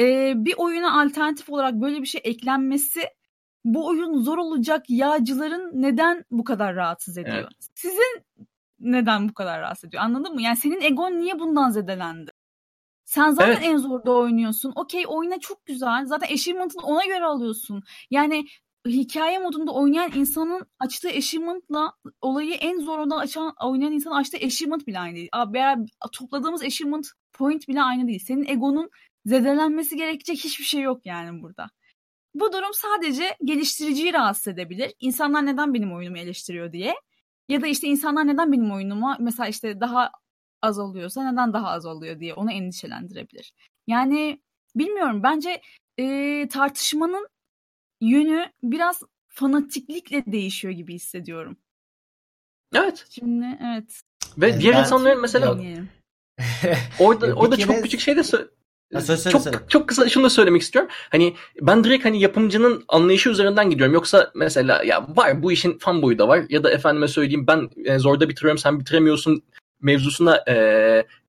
Ee, bir oyuna alternatif olarak böyle bir şey eklenmesi bu oyun zor olacak yağcıların neden bu kadar rahatsız ediyor? Evet. Sizin neden bu kadar rahatsız ediyor? Anladın mı? Yani senin egon niye bundan zedelendi? Sen zaten evet. en zorda oynuyorsun. Okey oyuna çok güzel. Zaten achievement'ını ona göre alıyorsun. Yani hikaye modunda oynayan insanın açtığı achievement'la olayı en zorunda açan oynayan insanın açtığı achievement bile aynı değil. Abi, topladığımız achievement point bile aynı değil. Senin egonun zedelenmesi gerekecek hiçbir şey yok yani burada. Bu durum sadece geliştiriciyi rahatsız edebilir. İnsanlar neden benim oyunumu eleştiriyor diye. Ya da işte insanlar neden benim oyunuma mesela işte daha az oluyorsa neden daha az oluyor diye onu endişelendirebilir. Yani bilmiyorum bence e, tartışmanın yönü biraz fanatiklikle değişiyor gibi hissediyorum. Evet. Şimdi evet. Ve yani diğer insanların mesela [LAUGHS] orada orada kere... çok küçük şey de sö- Ha, söyle, çok söyle. çok kısa şunu da söylemek istiyorum. Hani ben direkt hani yapımcının anlayışı üzerinden gidiyorum. Yoksa mesela ya var bu işin fan boyu da var ya da efendime söyleyeyim ben e, zorda bitiriyorum sen bitiremiyorsun mevzusuna e,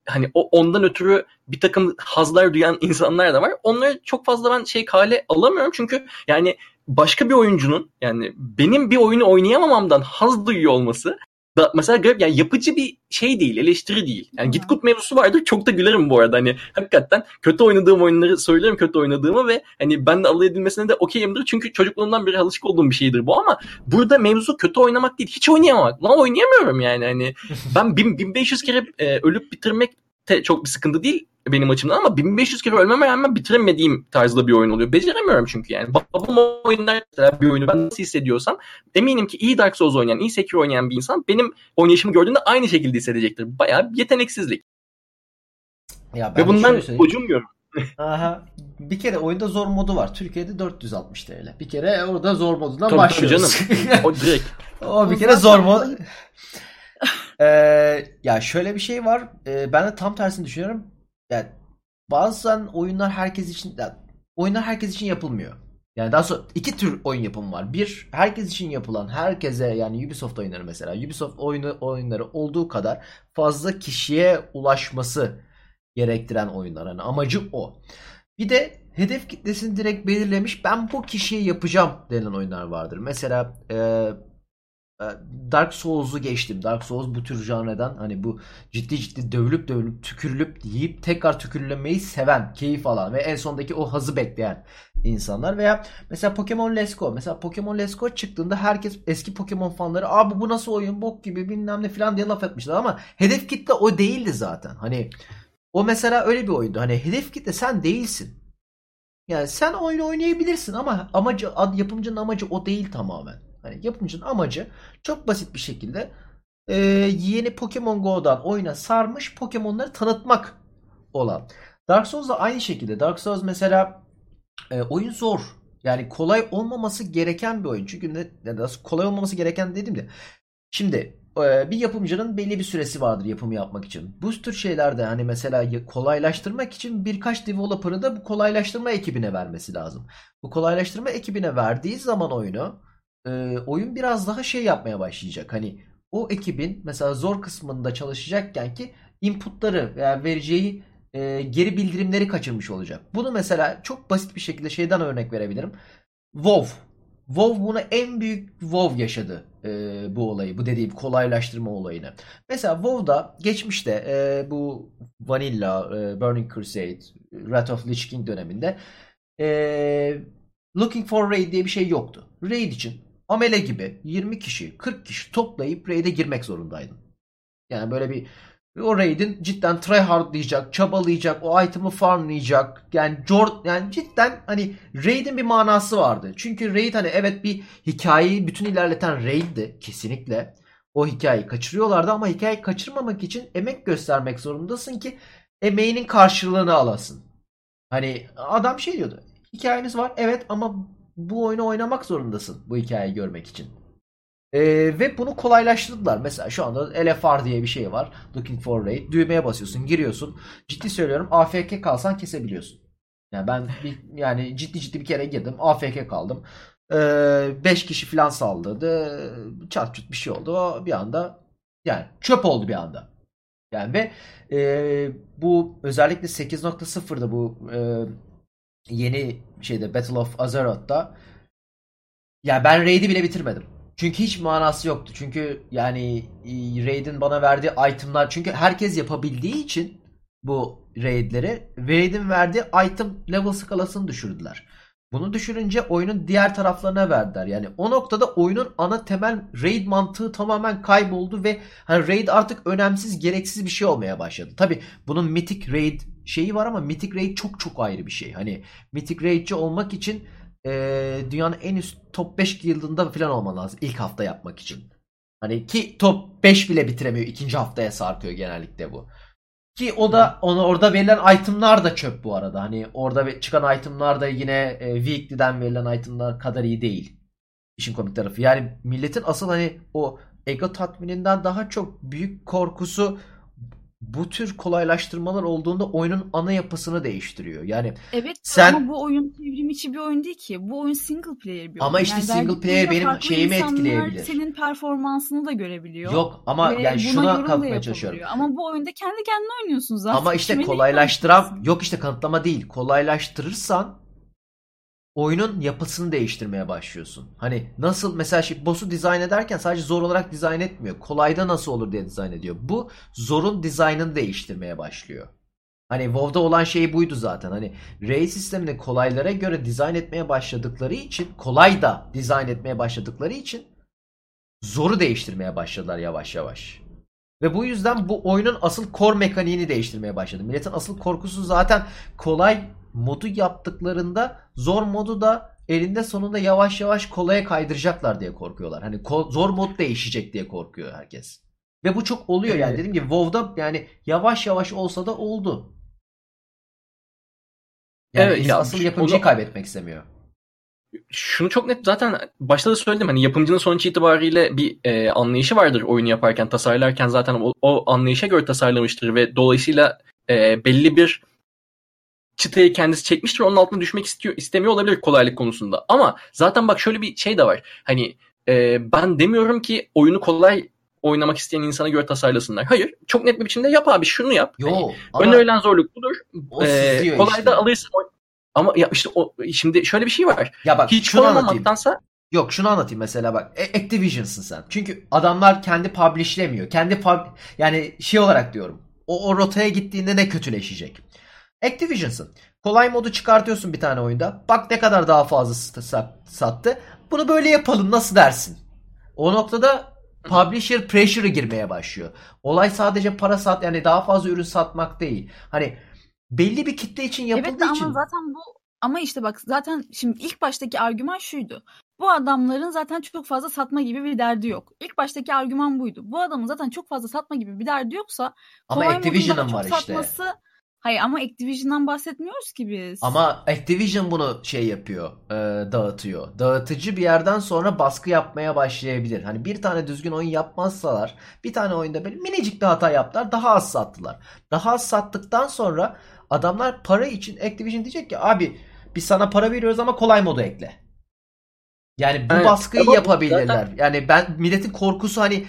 hani o ondan ötürü bir takım hazlar duyan insanlar da var. Onları çok fazla ben şey kale alamıyorum çünkü yani başka bir oyuncunun yani benim bir oyunu oynayamamamdan haz duyuyor olması da mesela garip yani yapıcı bir şey değil, eleştiri değil. Yani git kut mevzusu vardır. Çok da gülerim bu arada. Hani hakikaten kötü oynadığım oyunları söylerim kötü oynadığımı ve hani ben de alay edilmesine de okeyimdir. Çünkü çocukluğumdan beri alışık olduğum bir şeydir bu ama burada mevzu kötü oynamak değil. Hiç oynayamamak. Lan oynayamıyorum yani. Hani [LAUGHS] ben 1500 kere e, ölüp bitirmek de çok bir sıkıntı değil benim açımdan ama 1500 kere ölmeme rağmen bitiremediğim tarzda bir oyun oluyor. Beceremiyorum çünkü yani. Babam oyunlar bir oyunu ben nasıl hissediyorsam eminim ki iyi Dark Souls oynayan, iyi Sekiro oynayan bir insan benim oynayışımı gördüğünde aynı şekilde hissedecektir. Bayağı bir yeteneksizlik. Ya ben Ve bundan ucumuyorum. [LAUGHS] Aha. Bir kere oyunda zor modu var. Türkiye'de 460 TL. Bir kere orada zor modundan tabii, başlıyoruz. Tabii canım. o direkt. [LAUGHS] o bir kere zor mod. [LAUGHS] ee, ya şöyle bir şey var. Ee, ben de tam tersini düşünüyorum yani bazen oyunlar herkes için yani oyunlar herkes için yapılmıyor. Yani daha sonra iki tür oyun yapımı var. Bir herkes için yapılan, herkese yani Ubisoft oyunları mesela. Ubisoft oyunu oyunları olduğu kadar fazla kişiye ulaşması gerektiren oyunlar. Hani amacı o. Bir de hedef kitlesini direkt belirlemiş. Ben bu kişiye yapacağım denen oyunlar vardır. Mesela e, Dark Souls'u geçtim. Dark Souls bu tür janreden hani bu ciddi ciddi dövülüp dövülüp tükürülüp yiyip tekrar tükürülmeyi seven, keyif alan ve en sondaki o hazı bekleyen insanlar veya mesela Pokemon Let's Go. Mesela Pokemon Let's Go çıktığında herkes eski Pokemon fanları abi bu nasıl oyun bok gibi bilmem ne falan diye laf etmişler ama hedef kitle o değildi zaten. Hani o mesela öyle bir oyundu. Hani hedef kitle sen değilsin. Yani sen oyun oynayabilirsin ama amacı yapımcının amacı o değil tamamen. Hani yapımcının amacı çok basit bir şekilde e, yeni Pokemon Go'dan oyuna sarmış Pokemon'ları tanıtmak olan. Dark Souls da aynı şekilde. Dark Souls mesela e, oyun zor. Yani kolay olmaması gereken bir oyun. Çünkü ne, ne kolay olmaması gereken dedim de. Şimdi e, bir yapımcının belli bir süresi vardır yapımı yapmak için. Bu tür şeylerde hani mesela kolaylaştırmak için birkaç developer'ı da bu kolaylaştırma ekibine vermesi lazım. Bu kolaylaştırma ekibine verdiği zaman oyunu e, oyun biraz daha şey yapmaya başlayacak. Hani o ekibin mesela zor kısmında çalışacakken ki inputları veya vereceği e, geri bildirimleri kaçırmış olacak. Bunu mesela çok basit bir şekilde şeyden örnek verebilirim. WoW. WoW bunu en büyük WoW yaşadı e, bu olayı. Bu dediğim kolaylaştırma olayını. Mesela WoW'da geçmişte e, bu Vanilla, e, Burning Crusade, Wrath of Lich King döneminde e, Looking for Raid diye bir şey yoktu. Raid için amele gibi 20 kişi 40 kişi toplayıp raid'e girmek zorundaydın. Yani böyle bir o raid'in cidden tryhardlayacak, çabalayacak, o item'ı farmlayacak. Yani Jord yani cidden hani raid'in bir manası vardı. Çünkü raid hani evet bir hikayeyi bütün ilerleten raid'di kesinlikle. O hikayeyi kaçırıyorlardı ama hikayeyi kaçırmamak için emek göstermek zorundasın ki emeğinin karşılığını alasın. Hani adam şey diyordu. Hikayeniz var evet ama bu oyunu oynamak zorundasın bu hikayeyi görmek için. Ee, ve bunu kolaylaştırdılar. Mesela şu anda LFR diye bir şey var. Looking for Raid. Düğmeye basıyorsun, giriyorsun. Ciddi söylüyorum AFK kalsan kesebiliyorsun. Yani ben bir, yani ciddi ciddi bir kere girdim. AFK kaldım. 5 ee, kişi falan saldırdı. Çat çut bir şey oldu. O bir anda yani çöp oldu bir anda. Yani ve e, bu özellikle 8.0'da bu e, yeni şeyde Battle of Azeroth'ta ya ben raid'i bile bitirmedim. Çünkü hiç manası yoktu. Çünkü yani e, raid'in bana verdiği itemlar çünkü herkes yapabildiği için bu raidleri raid'in verdiği item level skalasını düşürdüler. Bunu düşürünce oyunun diğer taraflarına verdiler. Yani o noktada oyunun ana temel raid mantığı tamamen kayboldu ve hani raid artık önemsiz, gereksiz bir şey olmaya başladı. Tabi bunun mythic raid şeyi var ama mythic raid çok çok ayrı bir şey. Hani mythic raidci olmak için e, dünyanın en üst top 5 yıldında falan olman lazım ilk hafta yapmak için. Hani ki top 5 bile bitiremiyor. ikinci haftaya sarkıyor genellikle bu. Ki o da onu orada verilen itemlar da çöp bu arada. Hani orada çıkan itemlar da yine e, Weekly'den verilen itemlar kadar iyi değil. İşin komik tarafı. Yani milletin asıl hani o ego tatmininden daha çok büyük korkusu bu tür kolaylaştırmalar olduğunda oyunun ana yapısını değiştiriyor. Yani evet sen ama bu oyun çevrim içi bir oyun değil ki. Bu oyun single player bir oyun. Ama işte yani single player benim şeyimi etkileyebilir. Senin performansını da görebiliyor. Yok ama yani şuna kalkmaya çalışıyorum. Ama bu oyunda kendi kendine oynuyorsun zaten. Ama işte kolaylaştıran yok işte kanıtlama değil. Kolaylaştırırsan oyunun yapısını değiştirmeye başlıyorsun. Hani nasıl mesela şey, boss'u dizayn ederken sadece zor olarak dizayn etmiyor. Kolayda nasıl olur diye dizayn ediyor. Bu zorun dizaynını değiştirmeye başlıyor. Hani WoW'da olan şey buydu zaten. Hani raid sistemini kolaylara göre dizayn etmeye başladıkları için, kolay da dizayn etmeye başladıkları için zoru değiştirmeye başladılar yavaş yavaş. Ve bu yüzden bu oyunun asıl core mekaniğini değiştirmeye başladı. Milletin asıl korkusu zaten kolay modu yaptıklarında zor modu da elinde sonunda yavaş yavaş kolaya kaydıracaklar diye korkuyorlar. Hani zor mod değişecek diye korkuyor herkes. Ve bu çok oluyor yani. Dediğim gibi WoW'da yani yavaş yavaş olsa da oldu. Yani evet, ya, asıl yapımcıyı onu... kaybetmek istemiyor. Şunu çok net zaten başta da söyledim hani yapımcının sonuç itibariyle bir e, anlayışı vardır oyunu yaparken tasarlarken zaten o, o anlayışa göre tasarlamıştır ve dolayısıyla e, belli bir çıtayı kendisi çekmiştir. Onun altına düşmek istiyor istemiyor olabilir kolaylık konusunda. Ama zaten bak şöyle bir şey de var. Hani e, ben demiyorum ki oyunu kolay oynamak isteyen insana göre tasarlasınlar. Hayır. Çok net bir biçimde yap abi şunu yap. Yo, hani, ama önerilen zorluk budur. Ee, kolay işte. da alırsın. Ama ya işte o, şimdi şöyle bir şey var. Ya bak, Hiç olmamaktansa Yok şunu anlatayım mesela bak. E, Activision'sın sen. Çünkü adamlar kendi publishlemiyor. Kendi pub yani şey olarak diyorum. O, o rotaya gittiğinde ne kötüleşecek? Activision'sın. Kolay modu çıkartıyorsun bir tane oyunda. Bak ne kadar daha fazla sattı. Bunu böyle yapalım nasıl dersin? O noktada publisher pressure'ı girmeye başlıyor. Olay sadece para sat yani daha fazla ürün satmak değil. Hani belli bir kitle için yapıldığı evet, için. ama zaten bu ama işte bak zaten şimdi ilk baştaki argüman şuydu. Bu adamların zaten çok fazla satma gibi bir derdi yok. İlk baştaki argüman buydu. Bu adamın zaten çok fazla satma gibi bir derdi yoksa ama Activision'ın var işte. Satması, Hayır ama Activision'dan bahsetmiyoruz ki biz. Ama Activision bunu şey yapıyor, e, dağıtıyor. Dağıtıcı bir yerden sonra baskı yapmaya başlayabilir. Hani bir tane düzgün oyun yapmazsalar, bir tane oyunda böyle minicik bir hata yaptılar, daha az sattılar. Daha az sattıktan sonra adamlar para için Activision diyecek ki abi biz sana para veriyoruz ama kolay modu ekle. Yani bu evet, baskıyı yapabilirler. Zaten... Yani ben milletin korkusu hani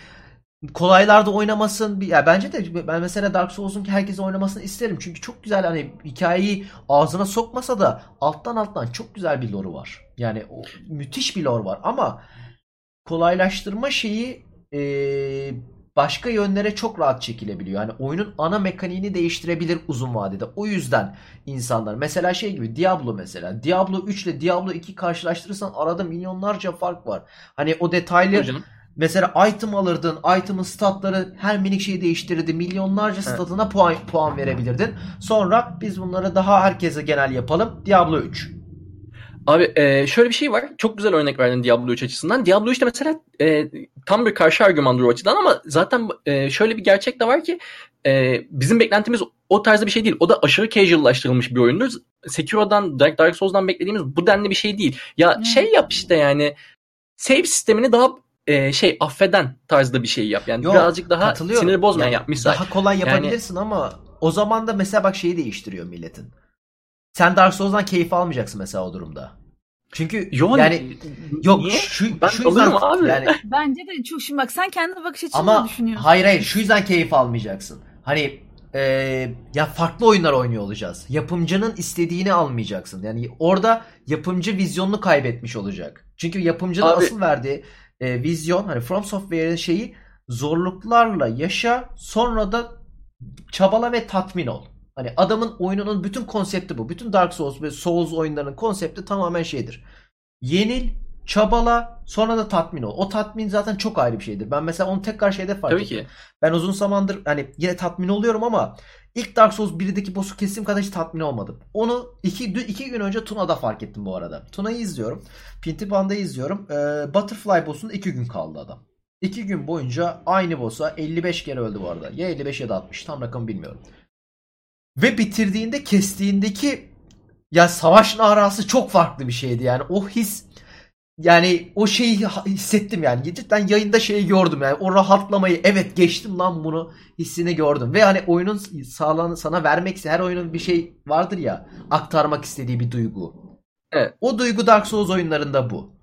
kolaylarda oynamasın. Ya bence de ben mesela Dark Souls'un ki herkes oynamasını isterim. Çünkü çok güzel hani hikayeyi ağzına sokmasa da alttan alttan çok güzel bir lore'u var. Yani o, müthiş bir lore var ama kolaylaştırma şeyi e, başka yönlere çok rahat çekilebiliyor. Yani oyunun ana mekaniğini değiştirebilir uzun vadede. O yüzden insanlar mesela şey gibi Diablo mesela. Diablo 3 ile Diablo 2 karşılaştırırsan arada milyonlarca fark var. Hani o detaylı Hocam Mesela item alırdın. Item'ın statları her minik şeyi değiştirirdi. Milyonlarca evet. statına puan, puan verebilirdin. Sonra biz bunları daha herkese genel yapalım. Diablo 3. Abi e, şöyle bir şey var. Çok güzel örnek verdin Diablo 3 açısından. Diablo 3'te mesela e, tam bir karşı argümandır o açıdan ama zaten e, şöyle bir gerçek de var ki e, bizim beklentimiz o tarzda bir şey değil. O da aşırı casuallaştırılmış bir oyundur. Sekiro'dan, Dark, Dark Souls'dan beklediğimiz bu denli bir şey değil. Ya hmm. şey yap işte yani save sistemini daha e, şey affeden tarzda bir şey yap. Yani Yo, birazcık daha sinir bozmayan yani, yap misal. Daha kolay yapabilirsin yani, ama o zaman da mesela bak şeyi değiştiriyor milletin. Sen Dark Souls'dan keyif almayacaksın mesela o durumda. Çünkü Yo, yani yok niye? şu ben şu yüzden abi. yani [LAUGHS] bence de çok şimdi bak sen kendi bakış açını ama düşünüyorsun. Hayır hayır şu yüzden keyif almayacaksın. Hani e, ya farklı oyunlar oynuyor olacağız. Yapımcının istediğini almayacaksın. Yani orada yapımcı vizyonunu kaybetmiş olacak. Çünkü yapımcının Abi, asıl verdiği e, vizyon hani From Software'in şeyi zorluklarla yaşa sonra da çabala ve tatmin ol. Hani adamın oyununun bütün konsepti bu. Bütün Dark Souls ve Souls oyunlarının konsepti tamamen şeydir. Yenil, çabala, sonra da tatmin ol. O tatmin zaten çok ayrı bir şeydir. Ben mesela onu tekrar şeyde fark Tabii ettim. Ki. Ben uzun zamandır hani yine tatmin oluyorum ama ilk Dark Souls 1'deki boss'u kesim kadar hiç tatmin olmadım. Onu iki, iki gün önce Tuna'da fark ettim bu arada. Tuna'yı izliyorum. Pinti izliyorum. Ee, Butterfly boss'un iki gün kaldı adam. İki gün boyunca aynı boss'a 55 kere öldü bu arada. Ya 55 ya da 60 tam rakamı bilmiyorum. Ve bitirdiğinde kestiğindeki ya savaş narası çok farklı bir şeydi yani. O his yani o şeyi hissettim yani. Cidden yayında şeyi gördüm yani. O rahatlamayı evet geçtim lan bunu hissini gördüm. Ve hani oyunun sağlanı sana vermek her oyunun bir şey vardır ya aktarmak istediği bir duygu. Evet. O duygu Dark Souls oyunlarında bu.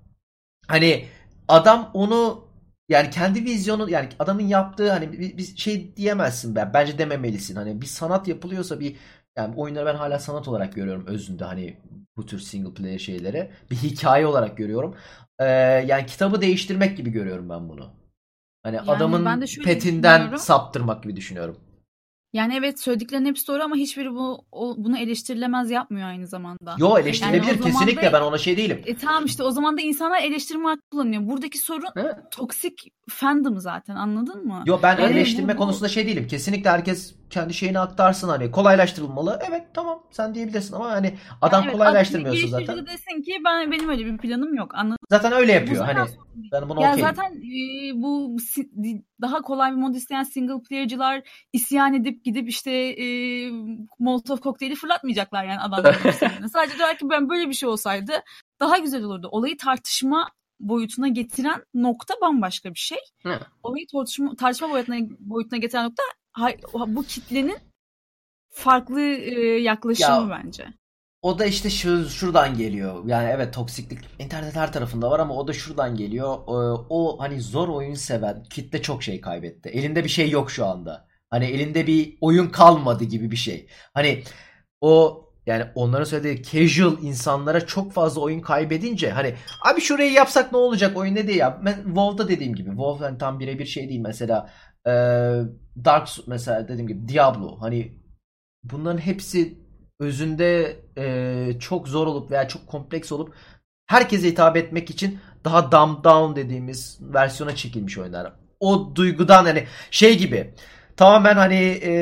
Hani adam onu yani kendi vizyonu yani adamın yaptığı hani bir, bir şey diyemezsin ben. Bence dememelisin. Hani bir sanat yapılıyorsa bir yani oyunları ben hala sanat olarak görüyorum özünde hani bu tür single player şeyleri. Bir hikaye olarak görüyorum. Ee, yani kitabı değiştirmek gibi görüyorum ben bunu. Hani yani adamın petinden saptırmak gibi düşünüyorum. Yani evet söylediklerin hepsi doğru ama hiçbiri bu o, bunu eleştirilemez yapmıyor aynı zamanda. Yo eleştirilebilir yani kesinlikle da, ben ona şey değilim. E tamam işte o zaman da insanlar eleştirme hakkı kullanıyor. Buradaki sorun evet. toksik fandom zaten anladın mı? Yo ben yani eleştirme bu, konusunda şey değilim. Kesinlikle herkes kendi şeyini aktarsın hani kolaylaştırılmalı. Evet tamam sen diyebilirsin ama hani adam yani evet, kolaylaştırmıyorsun zaten. de desin ki ben benim öyle bir planım yok. Anladın? Zaten öyle yapıyor. hani ben buna ya okeyim. zaten e, bu daha kolay bir mod isteyen single player'cılar isyan edip gidip işte e, Molotov kokteyli fırlatmayacaklar yani adamların [LAUGHS] Sadece diyorlar ki ben böyle bir şey olsaydı daha güzel olurdu. Olayı tartışma boyutuna getiren nokta bambaşka bir şey. Hı. Olayı tartışma, tartışma boyutuna, boyutuna getiren nokta bu kitlenin farklı yaklaşımı ya, bence. O da işte şu, şuradan geliyor. Yani evet toksiklik internet her tarafında var ama o da şuradan geliyor. O, o hani zor oyun seven kitle çok şey kaybetti. Elinde bir şey yok şu anda. Hani elinde bir oyun kalmadı gibi bir şey. Hani o yani onların söylediği casual insanlara çok fazla oyun kaybedince hani abi şurayı yapsak ne olacak oyun ne diye ya. Ben WoW'da dediğim gibi WoW hani tam birebir şey değil mesela e, Dark mesela dediğim gibi Diablo hani bunların hepsi özünde e, çok zor olup veya çok kompleks olup herkese hitap etmek için daha dumb down dediğimiz versiyona çekilmiş oyunlar. O duygudan hani şey gibi tamamen hani e,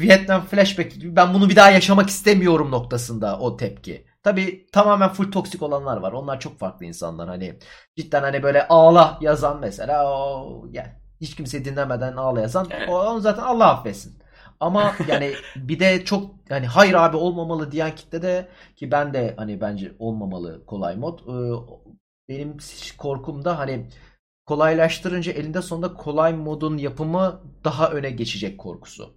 Vietnam flashback gibi ben bunu bir daha yaşamak istemiyorum noktasında o tepki. Tabi tamamen full toksik olanlar var. Onlar çok farklı insanlar. Hani cidden hani böyle ağla yazan mesela o yani hiç kimse dinlemeden ağla yazan o, onu zaten Allah affetsin. Ama [LAUGHS] yani bir de çok hani hayır abi olmamalı diyen kitle de ki ben de hani bence olmamalı kolay mod. Ee, benim korkum da hani kolaylaştırınca elinde sonunda kolay modun yapımı daha öne geçecek korkusu.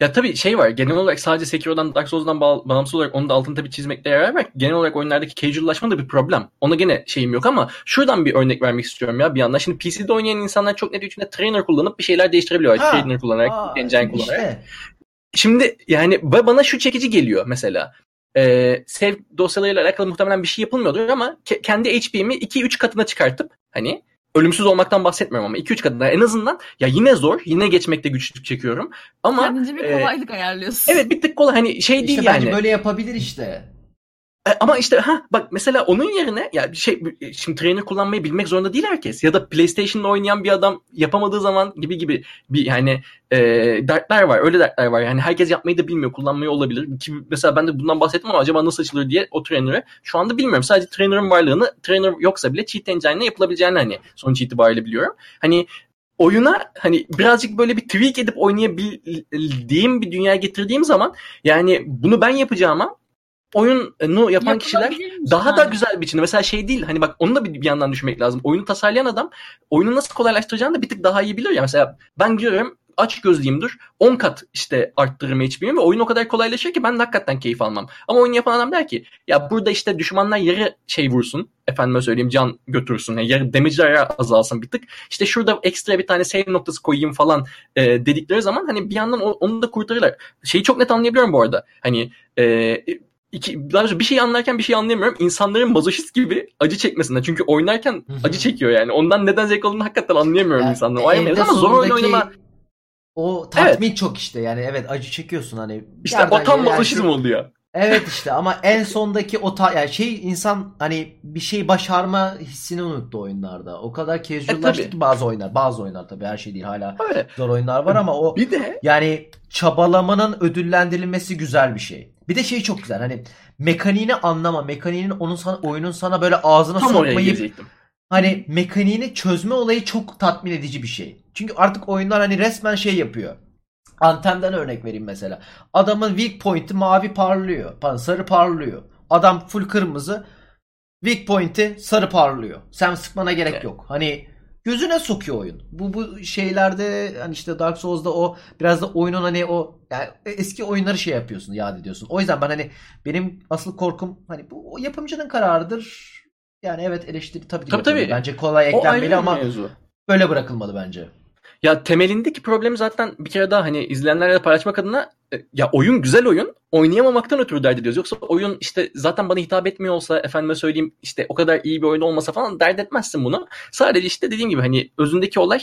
Ya tabii şey var genel olarak sadece Sekiro'dan Dark Souls'dan bağ- bağımsız olarak onu da altını tabii çizmekte yarar var. Genel olarak oyunlardaki casual'laşma da bir problem. Ona gene şeyim yok ama şuradan bir örnek vermek istiyorum ya bir yandan. Şimdi PC'de oynayan insanlar çok net içinde trainer kullanıp bir şeyler değiştirebiliyor. Ha. Trainer kullanarak, Aa, engine kullanarak. Işte. Şimdi yani bana şu çekici geliyor mesela. Ee, save dosyalarıyla alakalı muhtemelen bir şey yapılmıyordur ama ke- kendi HP'mi 2-3 katına çıkartıp hani ölümsüz olmaktan bahsetmiyorum ama 2-3 kadına en azından ya yine zor. Yine geçmekte güçlük çekiyorum. Ama kendince bir kolaylık e, ayarlıyorsun. Evet bir tık kolay hani şey işte değil bence yani. böyle yapabilir işte. E, ama işte ha bak mesela onun yerine ya bir şey şimdi trainer kullanmayı bilmek zorunda değil herkes. Ya da PlayStation'da oynayan bir adam yapamadığı zaman gibi gibi bir yani e, dertler var öyle dertler var. Yani herkes yapmayı da bilmiyor kullanmayı olabilir. Ki mesela ben de bundan bahsettim ama acaba nasıl açılır diye o trainer'ı şu anda bilmiyorum. Sadece trainer'ın varlığını trainer yoksa bile cheat engine'le yapılabileceğini hani sonuç itibariyle biliyorum. Hani oyuna hani birazcık böyle bir tweak edip oynayabildiğim bir dünya getirdiğim zaman yani bunu ben yapacağıma oyunu yapan kişiler daha yani. da güzel biçimde. Mesela şey değil hani bak onu da bir, bir yandan düşünmek lazım. Oyunu tasarlayan adam oyunu nasıl kolaylaştıracağını da bir tık daha iyi biliyor ya. Mesela ben görüyorum aç gözlüyümdür. 10 kat işte arttırırım HP'mi ve oyun o kadar kolaylaşır ki ben de hakikaten keyif almam. Ama oyun yapan adam der ki ya burada işte düşmanlar yarı şey vursun. Efendime söyleyeyim can götürsün. Yani yarı damage'ler azalsın bir tık. İşte şurada ekstra bir tane save noktası koyayım falan e, dedikleri zaman hani bir yandan onu da kurtarırlar. Şeyi çok net anlayabiliyorum bu arada. Hani e, iki, daha bir şey anlarken bir şey anlayamıyorum. İnsanların mazoşist gibi acı çekmesinden. Çünkü oynarken acı çekiyor yani. Ondan neden zevk aldığını hakikaten anlayamıyorum yani, insanların. O ama zor oyun oynama o tatmin evet. çok işte yani evet acı çekiyorsun hani. İşte o tam mazoşizm oldu ya. Evet [LAUGHS] işte ama en sondaki o ta yani şey insan hani bir şey başarma hissini unuttu oyunlarda. O kadar casuallaştı e, ki bazı oyunlar. Bazı oyunlar tabii her şey değil hala Öyle. zor oyunlar var ama o bir de yani çabalamanın ödüllendirilmesi güzel bir şey. Bir de şey çok güzel hani mekaniğini anlama, mekaniğinin onun sana oyunun sana böyle ağzına Tam sokmayıp hani mekaniğini çözme olayı çok tatmin edici bir şey. Çünkü artık oyunlar hani resmen şey yapıyor. Antemden örnek vereyim mesela. Adamın weak point'i mavi parlıyor. Pardon, sarı parlıyor. Adam full kırmızı. Weak point'i sarı parlıyor. Sen sıkmana gerek evet. yok. Hani gözüne sokuyor oyun. Bu bu şeylerde hani işte Dark Souls'da o biraz da oyunun hani o yani eski oyunları şey yapıyorsun, yad ediyorsun. O yüzden ben hani benim asıl korkum hani bu o yapımcının kararıdır. Yani evet eleştiri tabii ki tabii, tabii. bence kolay eklenmeli ama mevzu. böyle bırakılmalı bence. Ya temelindeki problem zaten bir kere daha hani izleyenlerle paylaşmak adına e, ya oyun güzel oyun oynayamamaktan ötürü dert ediyoruz. Yoksa oyun işte zaten bana hitap etmiyor olsa efendime söyleyeyim işte o kadar iyi bir oyun olmasa falan dert etmezsin bunu. Sadece işte dediğim gibi hani özündeki olay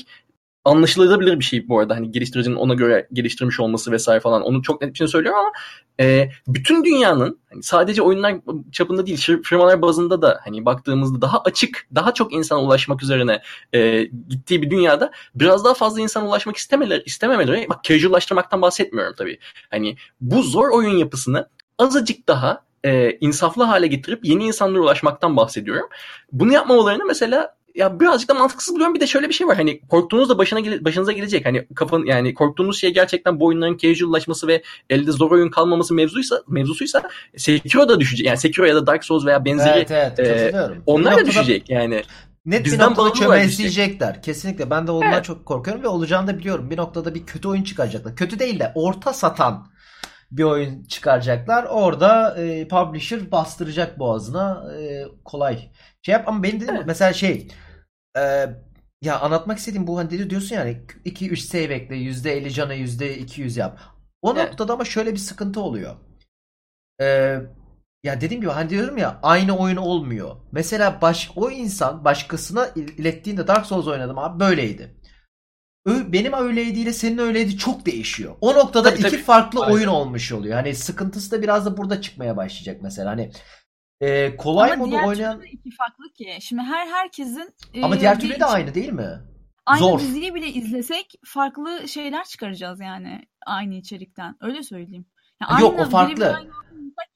anlaşılabilir bir şey bu arada. Hani geliştiricinin ona göre geliştirmiş olması vesaire falan. Onu çok net bir şey söylüyorum ama e, bütün dünyanın hani sadece oyunlar çapında değil firmalar bazında da hani baktığımızda daha açık, daha çok insana ulaşmak üzerine e, gittiği bir dünyada biraz daha fazla insana ulaşmak istemeleri, istememeleri bak casuallaştırmaktan bahsetmiyorum tabii. Hani bu zor oyun yapısını azıcık daha e, insaflı hale getirip yeni insanlara ulaşmaktan bahsediyorum. Bunu yapmamalarını mesela ya birazcık da mantıksız buluyorum. Bir de şöyle bir şey var. Hani korktuğunuz da başına gele, başınıza gelecek. Hani kafan yani korktuğunuz şey gerçekten bu oyunların casual'laşması ve elde zor oyun kalmaması mevzuysa mevzusuysa Sekiro da düşecek. Yani Sekiro ya da Dark Souls veya benzeri evet, evet, e, onlar da düşecek yani. Net Bizden bir noktada çömezleyecekler. Kesinlikle. Ben de ondan evet. çok korkuyorum ve olacağını da biliyorum. Bir noktada bir kötü oyun çıkaracaklar. Kötü değil de orta satan bir oyun çıkaracaklar. Orada e, publisher bastıracak boğazına. E, kolay şey yap ama benim dedim evet. mesela şey e, ya anlatmak istediğim bu hani diyorsun yani 2-3 save ekle %50 cana %200 yap. O evet. noktada ama şöyle bir sıkıntı oluyor. E, ya dediğim gibi hani diyorum ya aynı oyun olmuyor. Mesela baş, o insan başkasına ilettiğinde Dark Souls oynadım abi böyleydi. Benim öyleydiyle senin öyleydi çok değişiyor. O noktada tabii, iki tabii. farklı Aynen. oyun olmuş oluyor. Hani sıkıntısı da biraz da burada çıkmaya başlayacak mesela. Hani ee, kolay Ama modu diğer oynayan... türlü iki farklı ki. Şimdi her herkesin... Ama e, diğer türlü de aynı değil mi? Aynı Zor. diziyi bile izlesek farklı şeyler çıkaracağız yani aynı içerikten. Öyle söyleyeyim. Yani Yok aynı, o farklı.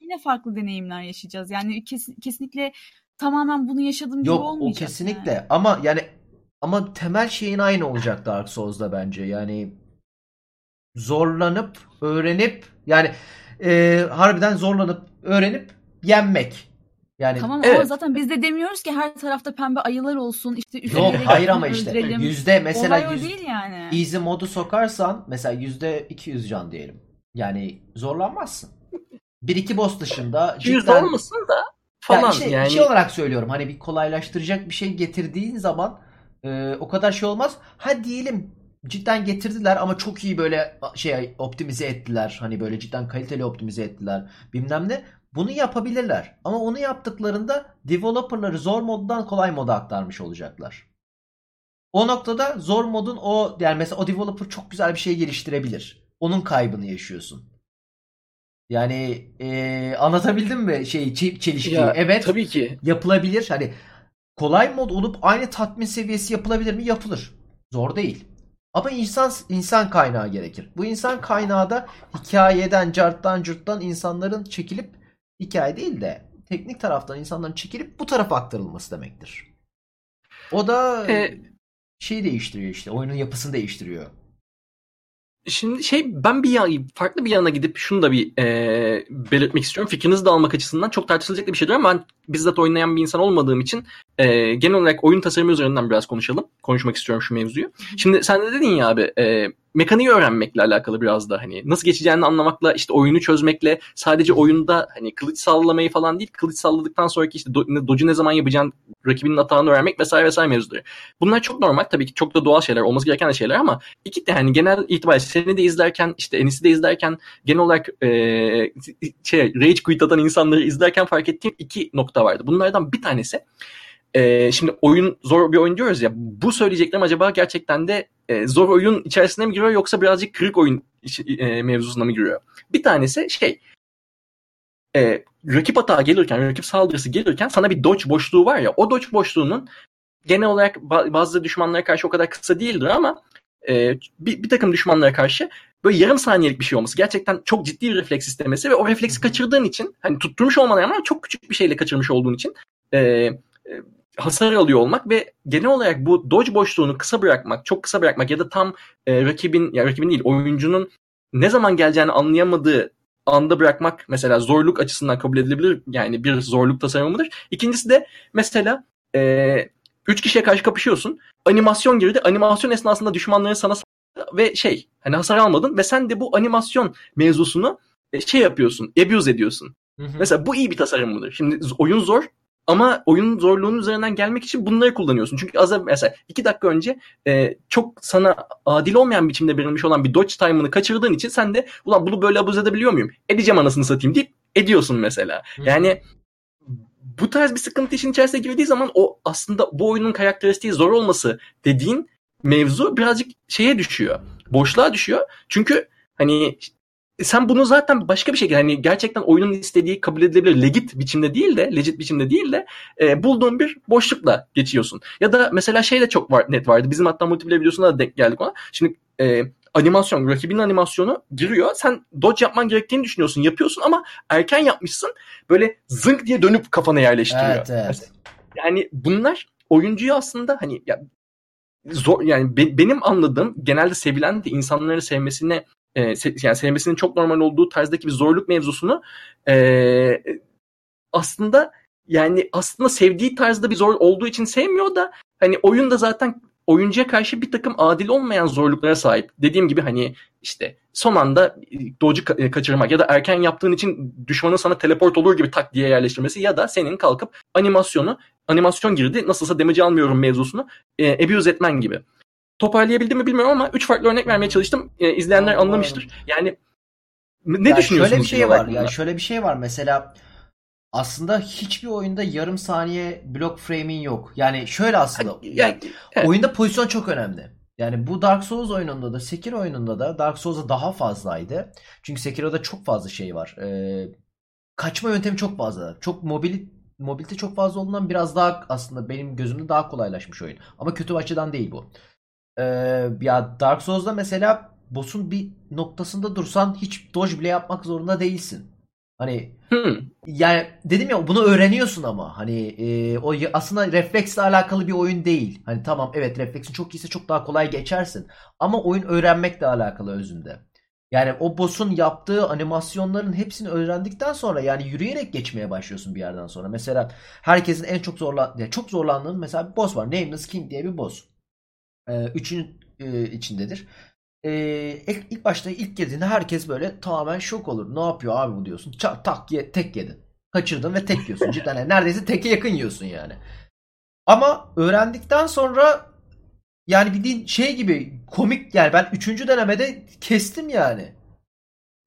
yine farklı deneyimler yaşayacağız. Yani kes, kesinlikle tamamen bunu yaşadığım gibi olmayacak. Yok o kesinlikle yani. ama yani ama temel şeyin aynı olacak Dark Souls'da bence. Yani zorlanıp öğrenip yani e, harbiden zorlanıp öğrenip yenmek. Yani Tamam evet. ama zaten biz de demiyoruz ki her tarafta pembe ayılar olsun işte Yok hayır ama işte öldürelim. yüzde mesela yüz, değil yani. easy modu sokarsan mesela yüzde 200 can diyelim. Yani zorlanmazsın. Bir iki boss dışında cidden... olmasın da falan yani, işte, yani. Şey olarak söylüyorum hani bir kolaylaştıracak bir şey getirdiğin zaman e, o kadar şey olmaz. Ha diyelim cidden getirdiler ama çok iyi böyle şey optimize ettiler. Hani böyle cidden kaliteli optimize ettiler. Bilmem ne. Bunu yapabilirler. Ama onu yaptıklarında developerları zor moddan kolay moda aktarmış olacaklar. O noktada zor modun o yani mesela o developer çok güzel bir şey geliştirebilir. Onun kaybını yaşıyorsun. Yani e, anlatabildim mi şey çelişkiyi? Ya, evet. Tabii ki. Yapılabilir. Hani kolay mod olup aynı tatmin seviyesi yapılabilir mi? Yapılır. Zor değil. Ama insan insan kaynağı gerekir. Bu insan kaynağı da hikayeden, carttan, cırttan insanların çekilip hikaye değil de teknik taraftan insanların çekilip bu tarafa aktarılması demektir. O da e, şey değiştiriyor işte. Oyunun yapısını değiştiriyor. Şimdi şey ben bir yan, farklı bir yana gidip şunu da bir e, belirtmek istiyorum. Fikrinizi de almak açısından çok tartışılacak bir şey diyorum. Ben bizzat oynayan bir insan olmadığım için e, genel olarak oyun tasarımı üzerinden biraz konuşalım. Konuşmak istiyorum şu mevzuyu. Şimdi sen de dedin ya abi e, mekaniği öğrenmekle alakalı biraz da hani nasıl geçeceğini anlamakla işte oyunu çözmekle sadece oyunda hani kılıç sallamayı falan değil kılıç salladıktan sonraki işte do, docu ne zaman yapacağın rakibinin atağını öğrenmek vesaire vesaire mevzuları. Bunlar çok normal tabii ki çok da doğal şeyler olması gereken şeyler ama iki de hani genel itibariyle seni de izlerken işte Enis'i de izlerken genel olarak e, şey Rage Quit atan insanları izlerken fark ettiğim iki nokta vardı. Bunlardan bir tanesi e, şimdi oyun zor bir oyun diyoruz ya bu söyleyeceklerim acaba gerçekten de e, zor oyun içerisine mi giriyor yoksa birazcık kırık oyun e, mevzusuna mı giriyor? Bir tanesi şey e, rakip hata gelirken, rakip saldırısı gelirken sana bir dodge boşluğu var ya o dodge boşluğunun genel olarak bazı düşmanlara karşı o kadar kısa değildir ama e, bir, bir takım düşmanlara karşı böyle yarım saniyelik bir şey olması. Gerçekten çok ciddi bir refleks istemesi ve o refleksi kaçırdığın için hani tutturmuş olmana ama çok küçük bir şeyle kaçırmış olduğun için e, e, hasar alıyor olmak ve genel olarak bu dodge boşluğunu kısa bırakmak, çok kısa bırakmak ya da tam e, rakibin ya rakibin değil oyuncunun ne zaman geleceğini anlayamadığı anda bırakmak mesela zorluk açısından kabul edilebilir yani bir zorluk tasarımıdır. İkincisi de mesela e, üç kişiye karşı kapışıyorsun. Animasyon girdi. Animasyon esnasında düşmanların sana ve şey hani hasar almadın ve sen de bu animasyon mevzusunu e, şey yapıyorsun, abuse ediyorsun. Hı hı. Mesela bu iyi bir tasarım mıdır? Şimdi oyun zor ama oyunun zorluğunun üzerinden gelmek için bunları kullanıyorsun. Çünkü az mesela iki dakika önce e, çok sana adil olmayan biçimde verilmiş olan bir dodge time'ını kaçırdığın için sen de ulan bunu böyle abuz edebiliyor muyum? Edeceğim anasını satayım deyip ediyorsun mesela. Yani bu tarz bir sıkıntı işin içerisine girdiği zaman o aslında bu oyunun karakteristiği zor olması dediğin mevzu birazcık şeye düşüyor. Boşluğa düşüyor. Çünkü hani sen bunu zaten başka bir şekilde hani gerçekten oyunun istediği kabul edilebilir legit biçimde değil de legit biçimde değil de e, bulduğun bir boşlukla geçiyorsun. Ya da mesela şey de çok var, net vardı. Bizim hatta multiplayer videosunda da denk geldik ona. Şimdi e, animasyon, rakibin animasyonu giriyor. Sen dodge yapman gerektiğini düşünüyorsun, yapıyorsun ama erken yapmışsın. Böyle zınk diye dönüp kafana yerleştiriyor. Evet, evet. Yani bunlar oyuncuyu aslında hani ya zor yani be, benim anladığım genelde sevilen de insanların sevmesine e, se, yani sevmesinin çok normal olduğu tarzdaki bir zorluk mevzusunu e, aslında yani aslında sevdiği tarzda bir zor olduğu için sevmiyor da hani oyun da zaten oyuncuya karşı bir takım adil olmayan zorluklara sahip. Dediğim gibi hani işte son anda doge'u e, kaçırmak ya da erken yaptığın için düşmanın sana teleport olur gibi tak diye yerleştirmesi ya da senin kalkıp animasyonu animasyon girdi nasılsa damage almıyorum mevzusunu e, abuse etmen gibi. Toparlayabildim mi bilmiyorum ama üç farklı örnek vermeye çalıştım. E, izleyenler anlamıştır. Yani ne yani düşünüyorsunuz? Şöyle bir şey var. Yani şöyle bir şey var mesela aslında hiçbir oyunda yarım saniye block frame'in yok. Yani şöyle aslında yani, evet. oyunda pozisyon çok önemli. Yani bu Dark Souls oyununda da Sekiro oyununda da Dark Souls'da daha fazlaydı. Çünkü Sekiro'da çok fazla şey var. Ee, kaçma yöntemi çok fazla. Çok mobil mobilite çok fazla olduğundan biraz daha aslında benim gözümde daha kolaylaşmış oyun. Ama kötü açıdan değil bu. Ee, ya Dark Souls'da mesela boss'un bir noktasında dursan hiç dodge bile yapmak zorunda değilsin. Hani hmm. yani dedim ya bunu öğreniyorsun ama hani e, o aslında refleksle alakalı bir oyun değil. Hani tamam evet refleksin çok iyiyse çok daha kolay geçersin. Ama oyun öğrenmekle alakalı özünde. Yani o boss'un yaptığı animasyonların hepsini öğrendikten sonra yani yürüyerek geçmeye başlıyorsun bir yerden sonra. Mesela herkesin en çok zorla yani çok zorlandığın mesela bir boss var. Nameless King diye bir boss. Ee, üçün e, içindedir e, ilk, başta ilk girdiğinde herkes böyle tamamen şok olur. Ne yapıyor abi bu diyorsun. Çak tak ye, tek yedin. Kaçırdın ve tek yiyorsun. Cidden yani neredeyse teke yakın yiyorsun yani. Ama öğrendikten sonra yani bildiğin şey gibi komik yani ben üçüncü denemede kestim yani.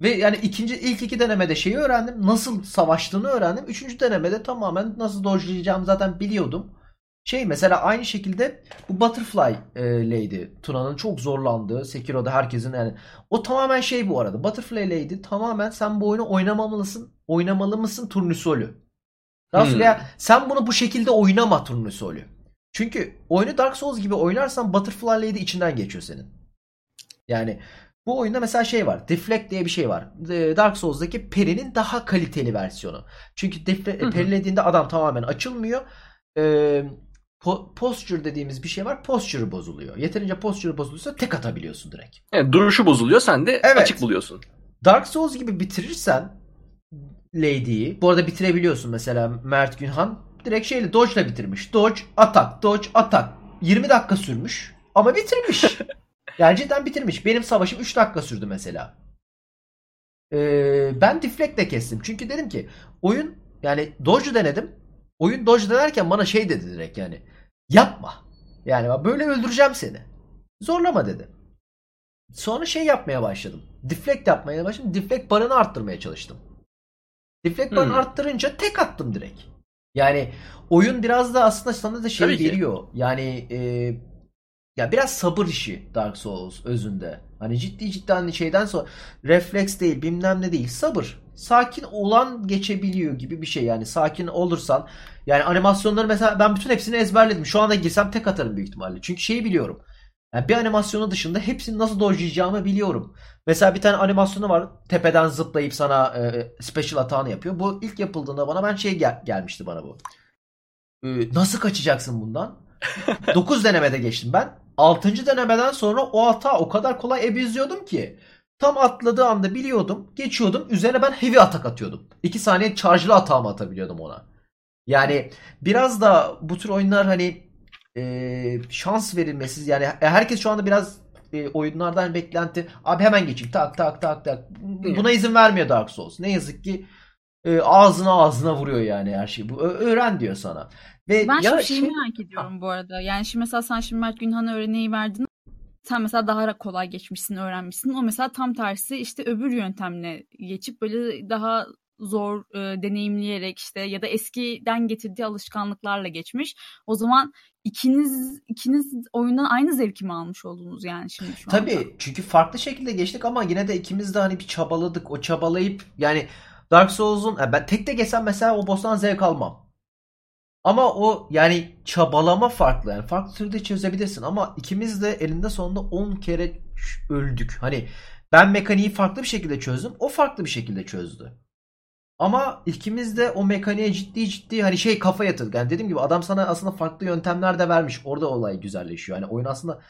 Ve yani ikinci ilk iki denemede şeyi öğrendim. Nasıl savaştığını öğrendim. Üçüncü denemede tamamen nasıl dojlayacağımı zaten biliyordum. Şey mesela aynı şekilde bu Butterfly e, Lady Tuna'nın çok zorlandığı Sekiro'da herkesin yani o tamamen şey bu arada. Butterfly Lady tamamen sen bu oyunu oynamamalısın. Oynamalı mısın turnusölü. Daha Hmm. sen bunu bu şekilde oynama turnusölü. Çünkü oyunu Dark Souls gibi oynarsan Butterfly Lady içinden geçiyor senin. Yani bu oyunda mesela şey var. Deflect diye bir şey var. Ee, Dark Souls'daki Peri'nin daha kaliteli versiyonu. Çünkü defle- Hı hı. perilediğinde adam tamamen açılmıyor. Ee, po- posture dediğimiz bir şey var. Posture bozuluyor. Yeterince posture bozulursa tek atabiliyorsun direkt. Yani duruşu bozuluyor sen de Evet. açık buluyorsun. Dark Souls gibi bitirirsen Lady'yi. Bu arada bitirebiliyorsun mesela Mert Günhan. Direkt şeyle dodge'la bitirmiş. Dodge, atak, dodge, atak. 20 dakika sürmüş ama bitirmiş. [LAUGHS] yani cidden bitirmiş. Benim savaşım 3 dakika sürdü mesela. Ee, ben deflect'le kestim. Çünkü dedim ki oyun yani dodge'u denedim. Oyun dodge denerken bana şey dedi direkt yani. Yapma. Yani böyle öldüreceğim seni. Zorlama dedi. Sonra şey yapmaya başladım. Deflect yapmaya başladım. Deflect barını arttırmaya çalıştım. Deflect barını Hmm. arttırınca tek attım direkt. Yani oyun biraz da aslında sana da şey Tabii ki. veriyor. Yani e, ya biraz sabır işi Dark Souls özünde. Hani ciddi ciddi hani şeyden sonra refleks değil bilmem ne değil sabır. Sakin olan geçebiliyor gibi bir şey yani sakin olursan yani animasyonları mesela ben bütün hepsini ezberledim. Şu anda girsem tek atarım büyük ihtimalle. Çünkü şeyi biliyorum. Yani bir animasyonu dışında hepsini nasıl dojlayacağımı biliyorum. Mesela bir tane animasyonu var. Tepeden zıplayıp sana e, special atağını yapıyor. Bu ilk yapıldığında bana ben şey gel- gelmişti bana bu. E, nasıl kaçacaksın bundan? [LAUGHS] 9 denemede geçtim ben. 6. denemeden sonra o hata o kadar kolay ebizliyordum ki. Tam atladığı anda biliyordum. Geçiyordum. Üzerine ben heavy atak atıyordum. 2 saniye charge'lı atağımı atabiliyordum ona. Yani biraz da bu tür oyunlar hani e, şans verilmesiz yani herkes şu anda biraz e, oyunlardan beklenti abi hemen geçeyim tak tak tak tak buna izin vermiyor Dark Souls ne yazık ki e, ağzına ağzına vuruyor yani her şeyi bu öğren diyor sana ve Ben Ya şu şeyi şey- merak ediyorum bu arada. Yani şimdi mesela sen şimdi Mert Günhan'a örneği verdin. Sen mesela daha kolay geçmişsin, öğrenmişsin. O mesela tam tersi işte öbür yöntemle geçip böyle daha zor e, deneyimleyerek işte ya da eskiden getirdiği alışkanlıklarla geçmiş. O zaman ikiniz ikiniz oyundan aynı zevki mi almış oldunuz yani şimdi şu anda? Tabii çünkü farklı şekilde geçtik ama yine de ikimiz de hani bir çabaladık. O çabalayıp yani Dark Souls'un yani ben tek de geçsem mesela o boss'tan zevk almam. Ama o yani çabalama farklı. Yani farklı türde çözebilirsin ama ikimiz de elinde sonunda 10 kere öldük. Hani ben mekaniği farklı bir şekilde çözdüm. O farklı bir şekilde çözdü. Ama ikimiz de o mekaniğe ciddi ciddi hani şey kafa yatırdık. Yani dediğim gibi adam sana aslında farklı yöntemler de vermiş. Orada olay güzelleşiyor. Yani oyun aslında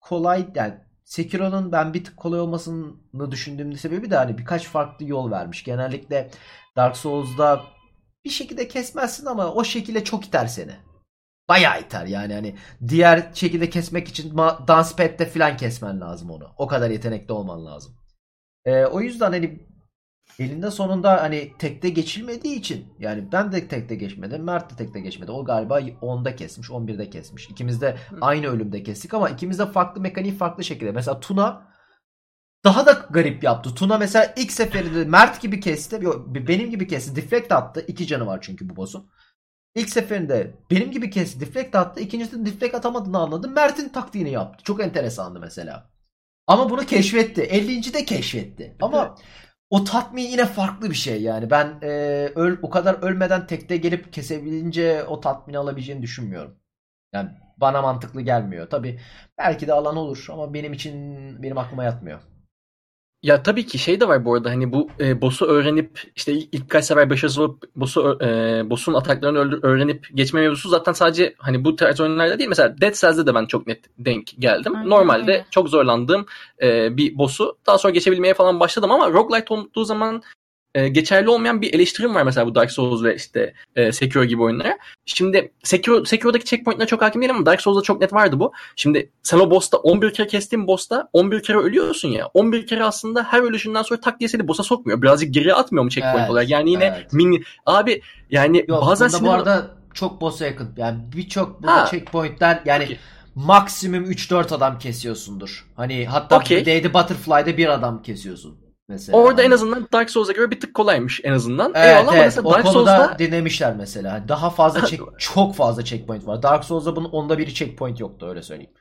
kolay yani Sekiro'nun ben bir tık kolay olmasını düşündüğüm sebebi de hani birkaç farklı yol vermiş. Genellikle Dark Souls'da bir şekilde kesmezsin ama o şekilde çok iter seni. Bayağı iter yani hani diğer şekilde kesmek için dance pad'de falan kesmen lazım onu. O kadar yetenekli olman lazım. Ee, o yüzden hani elinde sonunda hani tekte geçilmediği için yani ben de tekte geçmedim. Mert de tekte geçmedi. O galiba 10'da kesmiş, 11'de kesmiş. İkimiz de aynı ölümde kestik ama ikimiz de farklı mekaniği farklı şekilde. Mesela Tuna daha da garip yaptı. Tuna mesela ilk seferinde Mert gibi kesti. Benim gibi kesti. Deflect attı. İki canı var çünkü bu boss'un. İlk seferinde benim gibi kesti. Deflect attı. İkincisinde deflect atamadığını anladım. Mert'in taktiğini yaptı. Çok enteresandı mesela. Ama bunu keşfetti. 50. de keşfetti. Ama o tatmin yine farklı bir şey yani. Ben e, öl, o kadar ölmeden tekte gelip kesebilince o tatmini alabileceğini düşünmüyorum. Yani bana mantıklı gelmiyor. Tabi belki de alan olur ama benim için benim aklıma yatmıyor. Ya tabii ki şey de var bu arada hani bu e, boss'u öğrenip işte ilk, ilk kaç sefer başarısız olup boss'u e, boss'un ataklarını öldür, öğrenip geçme mevzusu zaten sadece hani bu tarz oyunlarda değil. Mesela Dead Cells'de de ben çok net denk geldim. Aynen Normalde çok zorlandığım e, bir boss'u daha sonra geçebilmeye falan başladım ama roguelite olduğu zaman e, geçerli olmayan bir eleştirim var mesela bu Dark Souls ve işte e, Sekiro gibi oyunlara. Şimdi Sekiro, Sekiro'daki checkpoint'lara çok hakim değilim ama Dark Souls'da çok net vardı bu. Şimdi sen o boss'ta 11 kere kestiğin boss'ta 11 kere ölüyorsun ya. 11 kere aslında her ölüşünden sonra tak diye seni boss'a sokmuyor. Birazcık geriye atmıyor mu checkpoint Evet, olarak? Yani yine evet. mini... Abi yani Yok bazen bunda bu sinir- arada çok boss'a yakın. Yani birçok checkpointler yani Okey. maksimum 3-4 adam kesiyorsundur. Hani hatta Okey. Lady Butterfly'da bir adam kesiyorsun. Mesela. Orada en azından Dark Souls'a göre bir tık kolaymış en azından. Evet, Eyvallah ama evet. mesela O Dark konuda Souls'da dinlemişler mesela. Hani Daha fazla check, [LAUGHS] çok fazla checkpoint var. Dark Souls'da bunun onda biri checkpoint yoktu öyle söyleyeyim.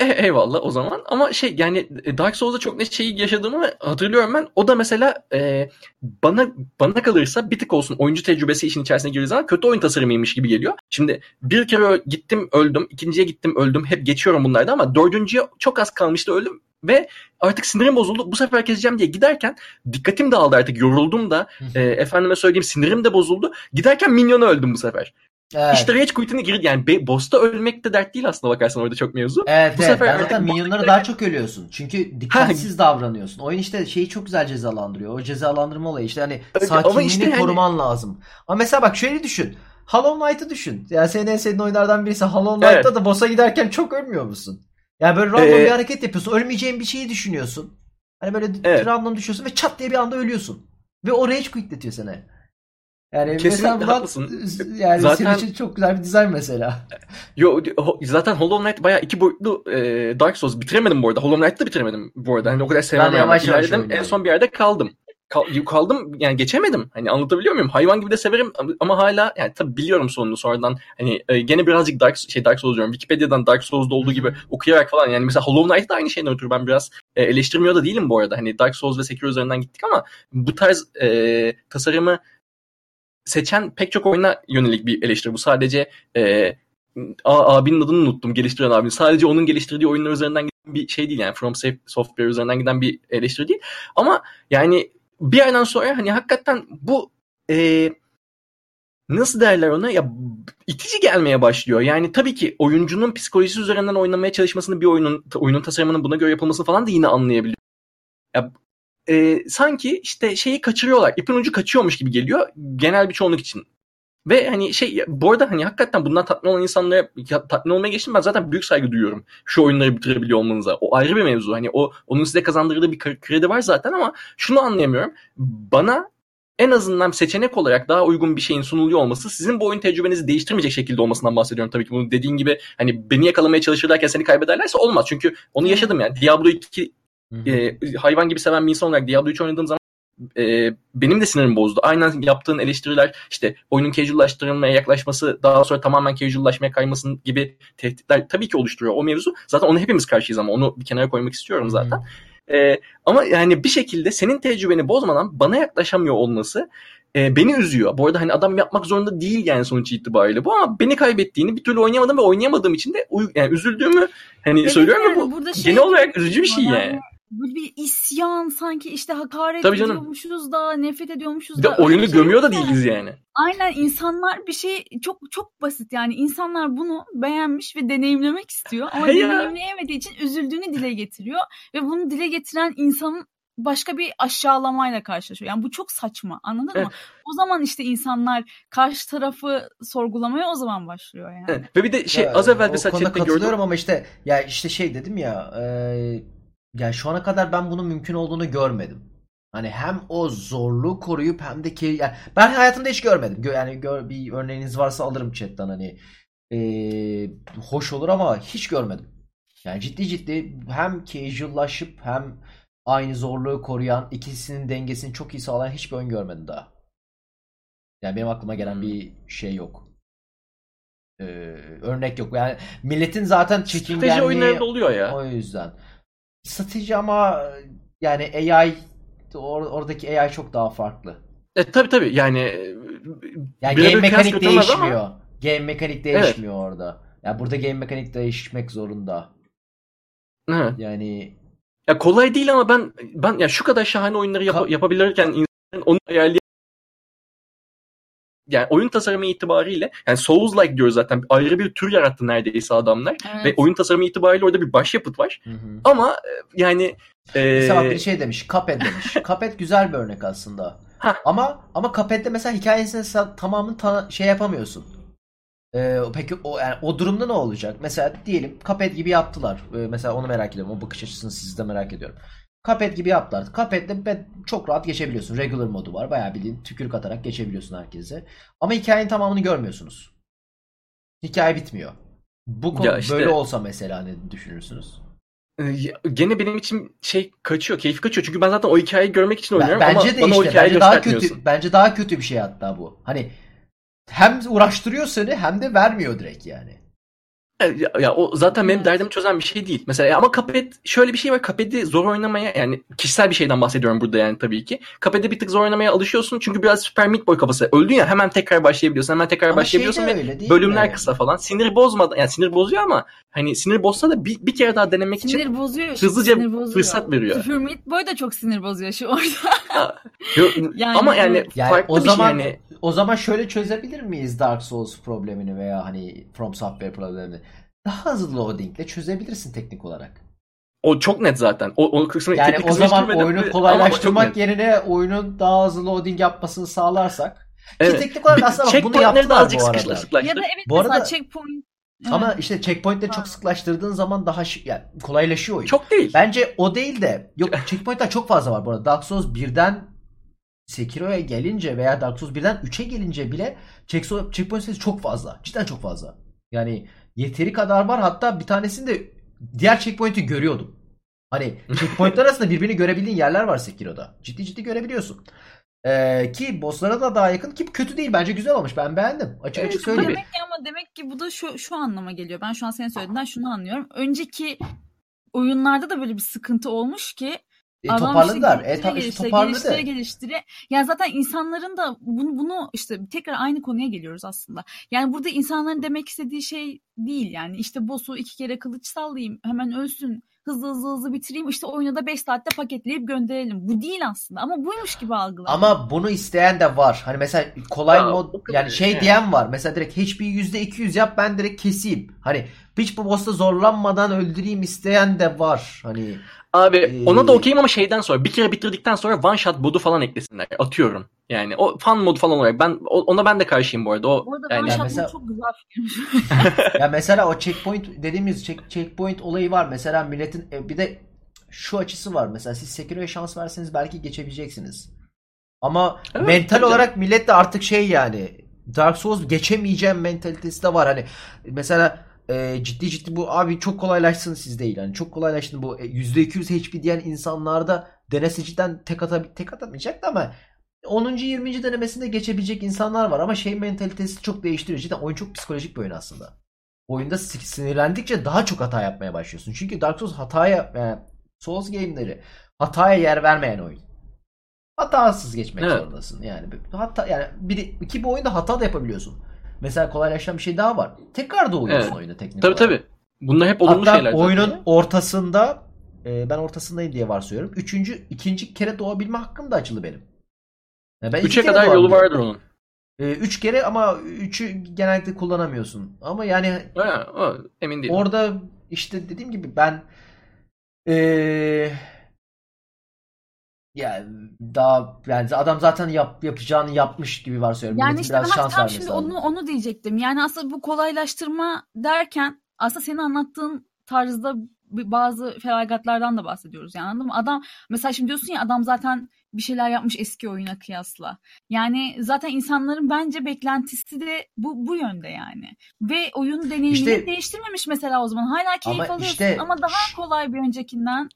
E, eyvallah o zaman ama şey yani e, Dark Souls'da çok net şeyi yaşadığımı hatırlıyorum ben. O da mesela e, bana bana kalırsa bir tık olsun oyuncu tecrübesi işin içerisine girdiği zaman kötü oyun tasarımıymış gibi geliyor. Şimdi bir kere gittim öldüm, ikinciye gittim öldüm. Hep geçiyorum bunlarda ama dördüncüye çok az kalmıştı öldüm ve artık sinirim bozuldu. Bu sefer keseceğim diye giderken dikkatim dağıldı artık yoruldum da e, efendime söyleyeyim sinirim de bozuldu. Giderken minyona öldüm bu sefer. Evet. İşte Rage Quit'ine girdi. Yani be, boss'ta ölmek de dert değil aslında bakarsan orada çok mevzu. Evet, Bu evet. sefer Ben artık zaten minyonlara daha çok ölüyorsun. Çünkü dikkatsiz davranıyorsun. Oyun işte şeyi çok güzel cezalandırıyor. O cezalandırma olayı işte hani Öyle, sakinliğini işte yani- koruman lazım. Ama mesela bak şöyle düşün. Hollow Knight'ı düşün. Ya senin en sevdiğin oyunlardan birisi Hollow Knight'ta Evet. da boss'a giderken çok ölmüyor musun? Yani böyle random Ee, bir hareket yapıyorsun. Ölmeyeceğin bir şeyi düşünüyorsun. Hani böyle Evet. random düşüyorsun ve çat diye bir anda ölüyorsun. Ve o rage quit'letiyor seni. Yani Kesinlikle mesela haklısın. yani Zaten- senin için çok güzel bir dizayn mesela. [LAUGHS] Yo, zaten Hollow Knight bayağı iki boyutlu e, Dark Souls bitiremedim bu arada. Hollow Knight'ı da bitiremedim bu arada. Hani o kadar sevmem Ben yavaş yavaş en son bir yerde kaldım. Kal- kaldım yani geçemedim. Hani anlatabiliyor muyum? Hayvan gibi de severim ama- hala yani tabii biliyorum sonunu sonradan. Hani e, gene birazcık Dark şey Dark Souls diyorum. Wikipedia'dan Dark Souls'da olduğu gibi okuyarak falan yani mesela Hollow Knight da aynı şeyden ötürü ben biraz e, eleştirmiyor da değilim bu arada. Hani Dark Souls ve Sekiro üzerinden gittik ama bu tarz e, tasarımı seçen pek çok oyuna yönelik bir eleştiri. Bu sadece e, a, abinin adını unuttum. Geliştiren abinin. Sadece onun geliştirdiği oyunlar üzerinden giden bir şey değil. Yani From Safe Software üzerinden giden bir eleştiri değil. Ama yani bir yerden sonra hani hakikaten bu e, nasıl derler ona ya itici gelmeye başlıyor. Yani tabii ki oyuncunun psikolojisi üzerinden oynamaya çalışmasını bir oyunun oyunun tasarımının buna göre yapılmasını falan da yine anlayabiliyor. Ya e, sanki işte şeyi kaçırıyorlar. İpin ucu kaçıyormuş gibi geliyor genel bir çoğunluk için. Ve hani şey bu arada hani hakikaten bundan tatmin olan insanlara ya, tatmin olmaya geçtim ben zaten büyük saygı duyuyorum. Şu oyunları bitirebiliyor olmanıza. O ayrı bir mevzu. Hani o onun size kazandırdığı bir kre- kredi var zaten ama şunu anlayamıyorum. Bana en azından seçenek olarak daha uygun bir şeyin sunuluyor olması sizin bu oyun tecrübenizi değiştirmeyecek şekilde olmasından bahsediyorum tabii ki. Bunu dediğin gibi hani beni yakalamaya çalışırlarken seni kaybederlerse olmaz. Çünkü onu yaşadım yani. Diablo 2 e, hayvan gibi seven bir insan olarak Diablo 3 oynadığım zaman e, benim de sinirim bozdu. Aynen yaptığın eleştiriler işte oyunun casuallaştırılmaya yaklaşması daha sonra tamamen casuallaşmaya kaymasın gibi tehditler tabii ki oluşturuyor o mevzu. Zaten ona hepimiz karşıyız ama onu bir kenara koymak istiyorum zaten. E, ama yani bir şekilde senin tecrübeni bozmadan bana yaklaşamıyor olması e, beni üzüyor. Bu arada hani adam yapmak zorunda değil yani sonuç itibariyle bu ama beni kaybettiğini bir türlü oynayamadım ve oynayamadığım için de yani üzüldüğümü hani Evet, söylüyorum yani bu burada şey genel olarak üzücü bir şey yani. Böyle bir isyan sanki işte hakaret Tabii canım. ediyormuşuz da nefret ediyormuşuz Bir de da. öyle oyunu şey gömüyor da değiliz yani. Aynen insanlar bir şey çok çok basit yani insanlar bunu beğenmiş ve deneyimlemek istiyor ama ya. deneyimleyemediği için üzüldüğünü dile getiriyor ve bunu dile getiren insanın başka bir aşağılamayla karşılaşıyor. Yani bu çok saçma anladın Evet. mı? O zaman işte insanlar karşı tarafı sorgulamaya o zaman başlıyor yani. Evet. Ve bir de şey Ya, az evvel mesela chatte katılıyorum gördüm. ama işte ya işte şey dedim ya e, ya şu ana kadar ben bunun mümkün olduğunu görmedim. Hani hem o zorluğu koruyup hem de ki yani ben hayatımda hiç görmedim. Gö- yani gör, bir örneğiniz varsa alırım chatten hani e, hoş olur ama hiç görmedim. Yani ciddi ciddi hem casual'laşıp hem aynı zorluğu koruyan ikisinin dengesini çok iyi sağlayan hiçbir oyun görmedim daha. Yani benim aklıma gelen bir şey yok. Ee, örnek yok. Yani milletin zaten Strateji çekingenliği oyunlarında oluyor ya. o yüzden. Strateji ama yani AI or- oradaki AI çok daha farklı. E, tabii tabii yani e, Yani game mekanik götürmez ama- değişmiyor. Game mekanik değişmiyor orada. Ya burada game mekanik değişmek zorunda. Hı. Yani Ya kolay değil ama ben ben ya şu kadar şahane oyunları yap- yapabilirken insanın onu ayarlay yani oyun tasarımı itibariyle yani Souls-like diyoruz zaten ayrı bir tür yarattı neredeyse adamlar Evet. ve oyun tasarımı itibariyle orada bir başyapıt var hı hı. ama e, yani e, Mesela bir şey demiş. Cuphead demiş. [LAUGHS] Cuphead güzel bir örnek aslında. Hah. Ama ama Cuphead'de mesela hikayesini sen tamamını ta- şey yapamıyorsun. Ee, peki o yani o durumda ne olacak? Mesela diyelim Cuphead gibi yaptılar. Ee, mesela onu merak ediyorum. O bakış açısını siz de merak ediyorum. Cuphead gibi yaptılar. Cuphead'de ben çok rahat geçebiliyorsun. Regular modu var. Bayağı bildiğin tükürük atarak geçebiliyorsun herkese. Ama hikayenin tamamını görmüyorsunuz. Hikaye bitmiyor. Bu konu Ya işte- böyle olsa mesela ne düşünürsünüz? Ee, Gene benim için şey kaçıyor, keyif kaçıyor. Çünkü ben zaten o hikayeyi görmek için Ben- oynuyorum bence ama de bana o işte hikayeyi bence daha göstermiyorsun. kötü bence daha kötü bir şey hatta bu. Hani hem uğraştırıyor seni hem de vermiyor direkt yani. Ya, ya o zaten benim derdimi çözen bir şey değil. Mesela ama Cuphead şöyle bir şey var. Cuphead'i zor oynamaya yani kişisel bir şeyden bahsediyorum burada yani tabii ki. Cuphead'i bir tık zor oynamaya alışıyorsun çünkü biraz Super Meat Boy kafası. Öldün ya hemen tekrar başlayabiliyorsun. Hemen tekrar Ama başlayabiliyorsun şey ve öyle değil bölümler mi? kısa falan. Sinir bozmadan yani sinir bozuyor ama hani sinir bozsa da bir, bir kere daha denemek için Sinir bozuyor. hızlıca sinir bozuyor. fırsat veriyor. Super Meat Boy da çok sinir bozuyor şu orada. [LAUGHS] Yani ama yani. Yani farklı o bir şey zaman yani. o zaman şöyle çözebilir miyiz Dark Souls problemini veya hani From Software problemini? Daha hızlı loadingle çözebilirsin teknik olarak. O çok net zaten. O, o kısmını Yani o zaman oyunu kolaylaştırmak yerine oyunun daha hızlı loading yapmasını sağlarsak Evet. ki teknik olarak aslında bak bunu yaptılar azıcık bu arada. ya da evet Bu arada- checkpoint. Ama Evet. işte checkpointleri çok sıklaştırdığın zaman daha şi- yani kolaylaşıyor oyun. Çok değil. Bence o değil de yok checkpointler çok fazla var bu arada. Dark Souls 1'den Sekiro'ya gelince veya Dark Souls 1'den 3'e gelince bile check- checkpoint sayısı çok fazla. Cidden çok fazla. Yani yeteri kadar var. Hatta bir tanesinde diğer checkpoint'i görüyordum. Hani checkpointler arasında birbirini görebildiğin yerler var Sekiro'da. Ciddi ciddi görebiliyorsun. Ee, ki bosslara da daha yakın ki kötü değil bence güzel olmuş. Ben beğendim. Açık Evet, açık söyleyeyim. Demek ki ama demek ki bu da şu şu anlama geliyor. Ben şu an senin söylediğinden şunu anlıyorum. Önceki oyunlarda da böyle bir sıkıntı olmuş ki E, adam toparladılar. işte E, ta- geliştire, işte geliştire, toparladı. geliştire, geliştire. Yani zaten insanların da bunu, bunu işte tekrar aynı konuya geliyoruz aslında. Yani burada insanların demek istediği şey değil yani. İşte boss'u iki kere kılıç sallayayım hemen ölsün. Hızlı hızlı hızlı bitireyim. işte oyunu da 5 saatte paketleyip gönderelim. Bu değil aslında ama buymuş gibi algılanıyor. Ama bunu isteyen de var. Hani mesela kolay Ya, mod yani şey yani. diyen var. Mesela direkt HP %200 yap ben direkt keseyim. Hani hiç bu boss'ta zorlanmadan öldüreyim isteyen de var. Hani Abi Ee, ona da okeyim ama şeyden sonra bir kere bitirdikten sonra one shot modu falan eklesinler. Atıyorum. Yani o fan modu falan olarak ben ona ben de karşıyım bu arada. O Bu arada yani One Shot mesela- çok güzel fikirmiş. [LAUGHS] ya mesela o checkpoint dediğimiz check, checkpoint olayı var. Mesela milletin e, bir de şu açısı var. Mesela siz Sekiro'ya şans verseniz belki geçebileceksiniz. Ama Evet, mental tabii olarak millet de artık şey yani Dark Souls geçemeyeceğim mentalitesi de var. Hani mesela e, ciddi ciddi bu abi çok kolaylaşsın siz değil. Yani çok kolaylaşsın bu e, %200 HP diyen insanlarda denesi cidden tek, ata, tek atamayacak da ama 10. 20. denemesinde geçebilecek insanlar var ama şey mentalitesi çok değiştiriyor. Cidden oyun çok psikolojik bir oyun aslında. Oyunda si- sinirlendikçe daha çok hata yapmaya başlıyorsun. Çünkü Dark Souls hataya yani Souls game'leri hataya yer vermeyen oyun. Hatasız geçmek Evet. zorundasın. Yani hatta yani bir iki bu oyunda hata da yapabiliyorsun. Mesela kolaylaşan bir şey daha var. Tekrar doğuyorsun Evet. oyuna teknik tabii olarak. tabii. Bunlar hep olumlu Hatta şeyler. zaten. oyunun ortasında e, ben ortasındayım diye varsayıyorum. Üçüncü, ikinci kere doğabilme hakkım da açıldı benim. Yani ben Üçe kadar yolu vardır onun. E, üç kere ama üçü genellikle kullanamıyorsun. Ama yani Ha, o, emin değilim. orada işte dediğim gibi ben e, yani daha yani adam zaten yap, yapacağını yapmış gibi varsayıyorum. Yani Milletin işte biraz şans tam şimdi onu onu diyecektim. Yani aslında bu kolaylaştırma derken aslında senin anlattığın tarzda bazı feragatlardan da bahsediyoruz. Yani anladın mı? Adam mesela şimdi diyorsun ya adam zaten bir şeyler yapmış eski oyuna kıyasla. Yani zaten insanların bence beklentisi de bu bu yönde yani. Ve oyun deneyimini İşte- değiştirmemiş mesela o zaman. Hala keyif Ama alıyorsun işte- ama daha kolay bir öncekinden.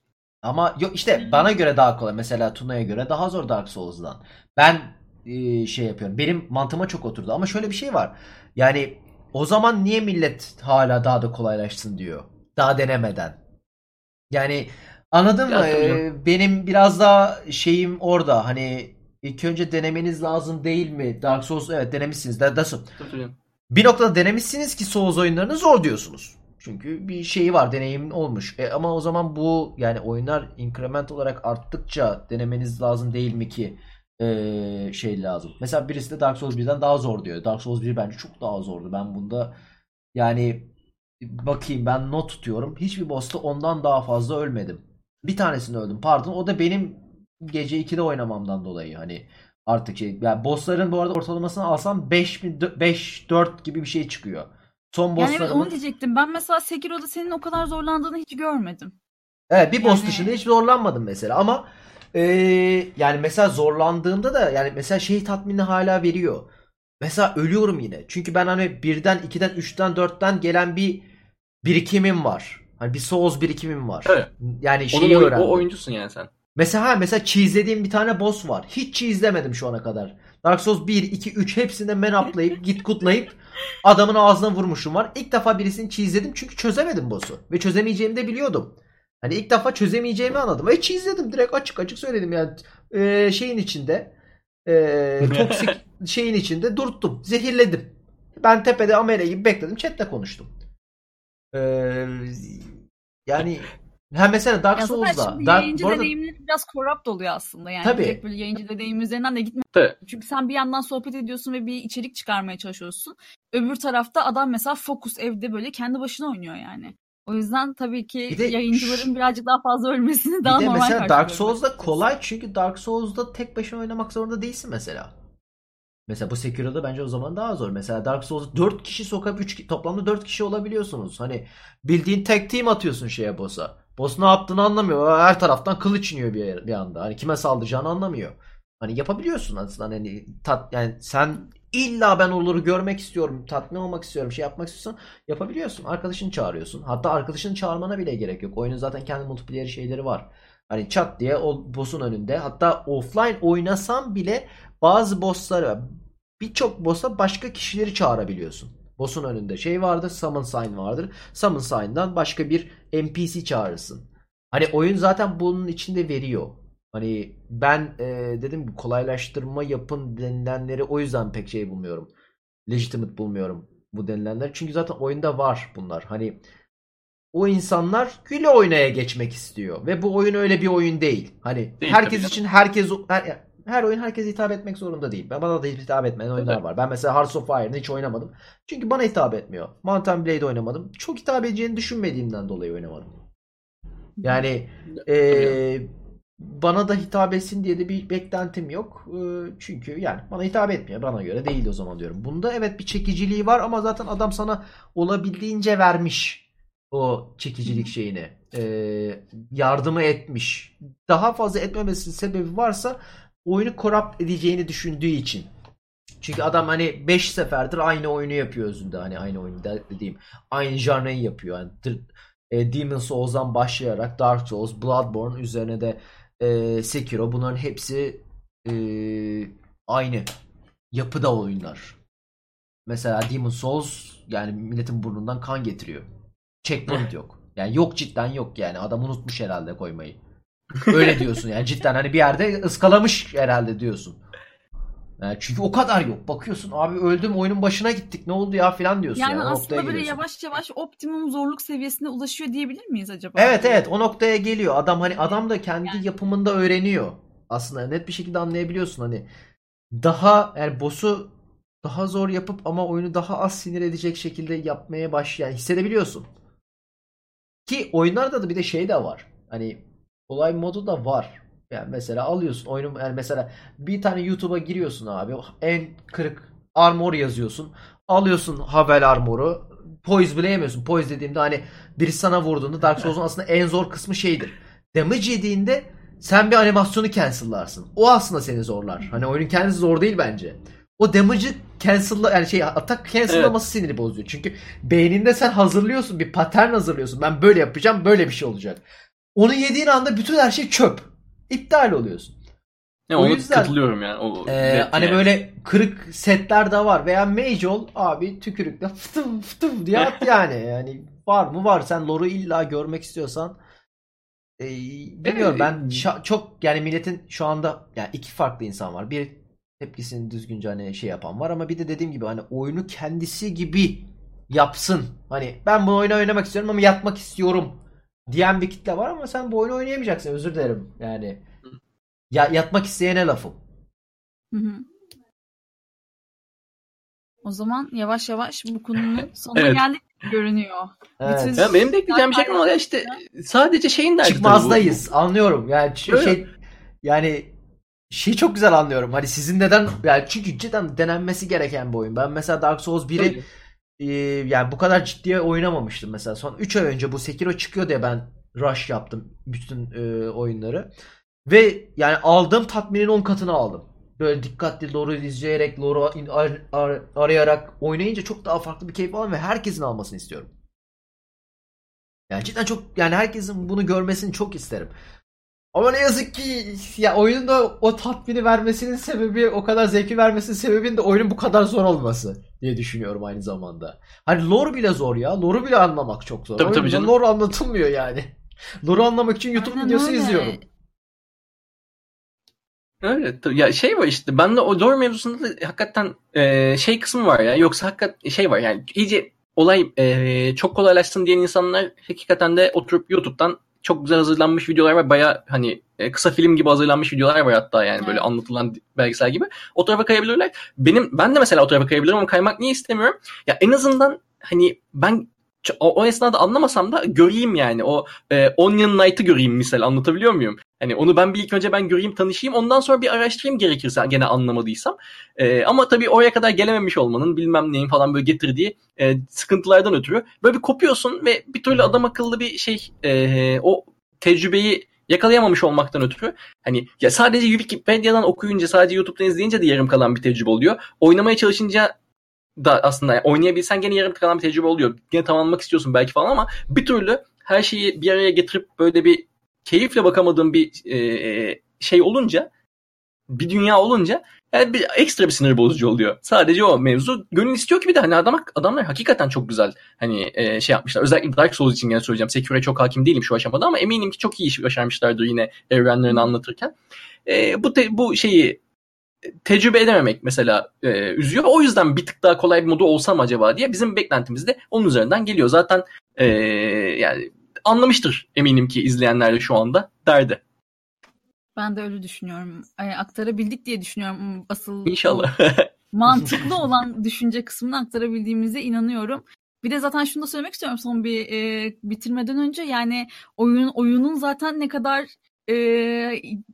Ama yok işte bana göre daha kolay. Mesela Tuna'ya göre daha zor Dark Souls'dan. Ben e, şey yapıyorum. Benim mantığıma çok oturdu. Ama şöyle bir şey var. Yani o zaman niye millet hala daha da kolaylaşsın diyor. Daha denemeden. Yani anladın Ya mı? Ee, benim biraz daha şeyim orada. Hani ilk önce denemeniz lazım değil mi? Dark Souls evet denemişsiniz. Tabii, tabii. Bir noktada denemişsiniz ki Souls oyunlarını zor diyorsunuz. Çünkü bir şeyi var, deneyimin olmuş. E, ama o zaman bu yani oyunlar increment olarak arttıkça denemeniz lazım değil mi ki e, şey lazım. Mesela birisi de Dark Souls 1'den daha zor diyor. Dark Souls 1 bence çok daha zordu. Ben bunda yani bakayım ben not tutuyorum. Hiçbir boss'ta ondan daha fazla ölmedim. Bir tanesini öldüm pardon. O da benim gece 2'de oynamamdan dolayı hani artık şey. Yani bossların bu arada ortalamasını alsam 5 5 4 gibi bir şey çıkıyor. Son Yani evet onu diyecektim. Ben mesela Sekiro'da senin o kadar zorlandığını hiç görmedim. Evet bir boss Yani- dışında hiç zorlanmadım mesela ama eee, yani mesela zorlandığımda da yani mesela şey tatmini hala veriyor. Mesela ölüyorum yine. Çünkü ben hani birden, ikiden, üçten, dörtten gelen bir birikimim var. Hani bir Souls birikimim var. Evet. Yani Onun şeyi oy- öğrendim. o oyuncusun yani sen. Mesela mesela cheese'lediğim bir tane boss var. Hiç cheese'lemedim şu ana kadar. Dark Souls 1, 2, 3 hepsinde men uplayıp [LAUGHS] git kutlayıp adamın ağzına vurmuşum var. İlk defa birisini cheese'ledim çünkü çözemedim boss'u. Ve çözemeyeceğimi de biliyordum. Hani ilk defa çözemeyeceğimi anladım. Ve cheese'ledim direkt açık açık söyledim yani Ee, şeyin içinde ee, [LAUGHS] toksik şeyin içinde durttum. Zehirledim. Ben tepede amele gibi bekledim. Chat'te konuştum. Ee, yani ha mesela Dark Ya Souls'da şimdi Dark, yayıncı bu arada- deneyimleri biraz corrupt oluyor aslında. Yani Tabii. direkt böyle yayıncı deneyim üzerinden de gitme. Tabii. Çünkü sen bir yandan sohbet ediyorsun ve bir içerik çıkarmaya çalışıyorsun. Öbür tarafta adam mesela fokus evde böyle kendi başına oynuyor yani. O yüzden tabii ki Bir de yayıncıların birazcık daha fazla ölmesini Bir daha de normal mesela Dark karşılıyorum Souls'da kolay çünkü Dark Souls'da tek başına oynamak zorunda değilsin mesela. Mesela bu Sekiro'da bence o zaman daha zor. Mesela Dark Souls'da 4 kişi sokup 3 toplamda 4 kişi olabiliyorsunuz. Hani bildiğin tek team atıyorsun şeye boss'a. Boss ne yaptığını anlamıyor. Her taraftan kılıç iniyor bir, bir anda. Hani kime saldıracağını anlamıyor. Hani yapabiliyorsun aslında hani tat yani sen illa ben onları görmek istiyorum, tatmin olmak istiyorum, şey yapmak istiyorsan yapabiliyorsun. Arkadaşını çağırıyorsun. Hatta arkadaşını çağırmana bile gerek yok. Oyunun zaten kendi multiplayer şeyleri var. Hani çat diye o boss'un önünde. Hatta offline oynasam bile bazı boss'ları birçok boss'a başka kişileri çağırabiliyorsun. Boss'un önünde şey vardır, summon sign vardır. Summon sign'dan başka bir NPC çağırırsın. Hani oyun zaten bunun içinde veriyor. Hani ben e, dedim kolaylaştırma yapın denilenleri o yüzden pek şey bulmuyorum. Legitimate bulmuyorum bu denilenler. Çünkü zaten oyunda var bunlar. Hani o insanlar güle oynaya geçmek istiyor. Ve bu oyun öyle bir oyun değil. Hani Değil herkes için herkes her, her oyun herkese hitap etmek zorunda değil. Ben bana da hitap etmeyen oyunlar Tabii. var. Ben mesela Hearts of Iron'ı hiç oynamadım. Çünkü bana hitap etmiyor. Mountain Blade oynamadım. Çok hitap edeceğini düşünmediğimden dolayı oynamadım. Yani ee, bana da hitap etsin diye de bir beklentim yok. Ee, çünkü yani bana hitap etmiyor. Bana göre değil o zaman diyorum. Bunda evet bir çekiciliği var ama zaten adam sana olabildiğince vermiş o çekicilik şeyini. Ee, yardımı etmiş. Daha fazla etmemesinin sebebi varsa oyunu corrupt edeceğini düşündüğü için. Çünkü adam hani 5 seferdir aynı oyunu yapıyor özünde. Hani aynı oyunu de- dediğim aynı janrayı yapıyor. Yani e, Demon Souls'dan başlayarak Dark Souls, Bloodborne üzerine de e, Sekiro bunların hepsi e, aynı yapıda oyunlar. Mesela Demon Souls yani milletin burnundan kan getiriyor. Checkpoint [LAUGHS] yok. Yani yok cidden yok yani. Adam unutmuş herhalde koymayı. Öyle diyorsun yani cidden hani bir yerde ıskalamış herhalde diyorsun. Yani çünkü o kadar yok. Bakıyorsun abi öldüm oyunun başına gittik ne oldu ya filan diyorsun. Yani Yani, aslında böyle geliyorsun. yavaş yavaş optimum zorluk seviyesine ulaşıyor diyebilir miyiz acaba? Evet evet o noktaya geliyor. Adam hani adam da kendi yapımında öğreniyor. Aslında net bir şekilde anlayabiliyorsun hani. Daha yani boss'u daha zor yapıp ama oyunu daha az sinir edecek şekilde yapmaya baş yani hissedebiliyorsun. Ki oyunlarda da bir de şey de var. Hani olay modu da var. Yani mesela alıyorsun oyunu yani mesela bir tane YouTube'a giriyorsun abi. En kırık armor yazıyorsun. Alıyorsun Havel armoru. Poise bile yemiyorsun. Poise dediğimde hani birisi sana vurduğunda Dark Souls'un [LAUGHS] aslında en zor kısmı şeydir. Damage yediğinde sen bir animasyonu cancel'larsın. O aslında seni zorlar. Hani oyunun kendisi zor değil bence. O damage'ı cancel'la yani şey atak cancel'laması siniri bozuyor. Çünkü beyninde sen hazırlıyorsun bir pattern hazırlıyorsun. Ben böyle yapacağım böyle bir şey olacak. Onu yediğin anda bütün her şey çöp. İptal oluyorsun. Ya O onu yüzden- katılıyorum yani. O zevk hani yani. böyle kırık setler de var veya mage ol abi tükürükle fıtım fıtım diye at [LAUGHS] yani. Yani var mı var sen lore'u illa görmek istiyorsan ee, bilmiyorum ben şa- çok yani milletin şu anda yani iki farklı insan var. Bir tepkisini düzgünce hani şey yapan var ama bir de dediğim gibi hani oyunu kendisi gibi yapsın. Hani ben bu oyunu oynamak istiyorum ama yatmak istiyorum diyen bir kitle var ama sen bu oyunu oynayamayacaksın özür dilerim. Yani ya, yatmak isteyene lafım. Hı hı. O zaman yavaş yavaş bu konunun [LAUGHS] sonuna Evet. geldik görünüyor. Evet. Bütün- Ya benim de ekleyeceğim bir şey ama işte sadece şeyin derdi. çıkmazdayız. Anlıyorum. Yani Öyle. şey yani şey çok güzel anlıyorum. Hani sizin neden yani çünkü cidden denenmesi gereken bir oyun. Ben mesela Dark Souls 1'i Tabii. E, yani bu kadar ciddiye oynamamıştım mesela. Son 3 ay önce bu Sekiro çıkıyor diye ben rush yaptım bütün e, oyunları. Ve yani aldığım tatminin 10 katını aldım. Böyle dikkatli doğru izleyerek, doğru ar- ar- arayarak oynayınca çok daha farklı bir keyif alıyorum ve herkesin almasını istiyorum. Yani cidden çok yani herkesin bunu görmesini çok isterim. Ama ne yazık ki ya oyunun da o tatmini vermesinin sebebi o kadar zevki vermesinin sebebinin de oyunun bu kadar zor olması diye düşünüyorum aynı zamanda. Hani lore bile zor ya. Lore'u bile anlamak çok zor. Tabii, tabii canım. lore anlatılmıyor yani. Lore'u anlamak için YouTube Aynen videosu öyle. izliyorum. Öyle. tabii. Ya şey var işte. Ben de o lore mevzusunda da hakikaten e, şey kısmı var ya. Yoksa hakikat şey var yani iyice olay e, çok kolaylaşsın diyen insanlar hakikaten de oturup YouTube'dan çok güzel hazırlanmış videolar var. Baya hani e, kısa film gibi hazırlanmış videolar var hatta yani böyle Evet. anlatılan belgesel gibi. O tarafa kayabilirler. Benim ben de mesela o tarafa kayabilirim ama kaymak niye istemiyorum? Ya en azından hani ben o, o esnada anlamasam da göreyim yani. O e, Onion Knight'ı göreyim misal anlatabiliyor muyum? Hani onu ben bir ilk önce ben göreyim tanışayım ondan sonra bir araştırayım gerekirse gene anlamadıysam. E, ama tabii oraya kadar gelememiş olmanın bilmem neyin falan böyle getirdiği e, sıkıntılardan ötürü böyle bir kopuyorsun ve bir türlü adam akıllı bir şey e, o tecrübeyi yakalayamamış olmaktan ötürü hani ya sadece Wikipedia'dan okuyunca sadece YouTube'dan izleyince de yarım kalan bir tecrübe oluyor. Oynamaya çalışınca da aslında yani oynayabilsen gene yarım kalan bir tecrübe oluyor. Gene tamamlamak istiyorsun belki falan ama bir türlü her şeyi bir araya getirip böyle bir keyifle bakamadığın bir e, şey olunca bir dünya olunca yani bir ekstra bir sinir bozucu oluyor. Sadece o mevzu. Gönül istiyor ki bir de hani adam, adamlar hakikaten çok güzel hani e, şey yapmışlar. Özellikle Dark Souls için gene söyleyeceğim. Sekiro'ya çok hakim değilim şu aşamada ama eminim ki çok iyi iş başarmışlardır yine evrenlerini anlatırken. E, bu te- bu şeyi tecrübe edememek mesela e, üzüyor. O yüzden bir tık daha kolay bir modu olsa mı acaba diye bizim beklentimiz de onun üzerinden geliyor. Zaten e, yani anlamıştır eminim ki izleyenler de şu anda derdi. Ben de öyle düşünüyorum. E, aktarabildik diye düşünüyorum. Asıl İnşallah. [LAUGHS] mantıklı [LAUGHS] olan düşünce kısmını aktarabildiğimize inanıyorum. Bir de zaten şunu da söylemek istiyorum son bir e, bitirmeden önce yani oyun oyunun zaten ne kadar e,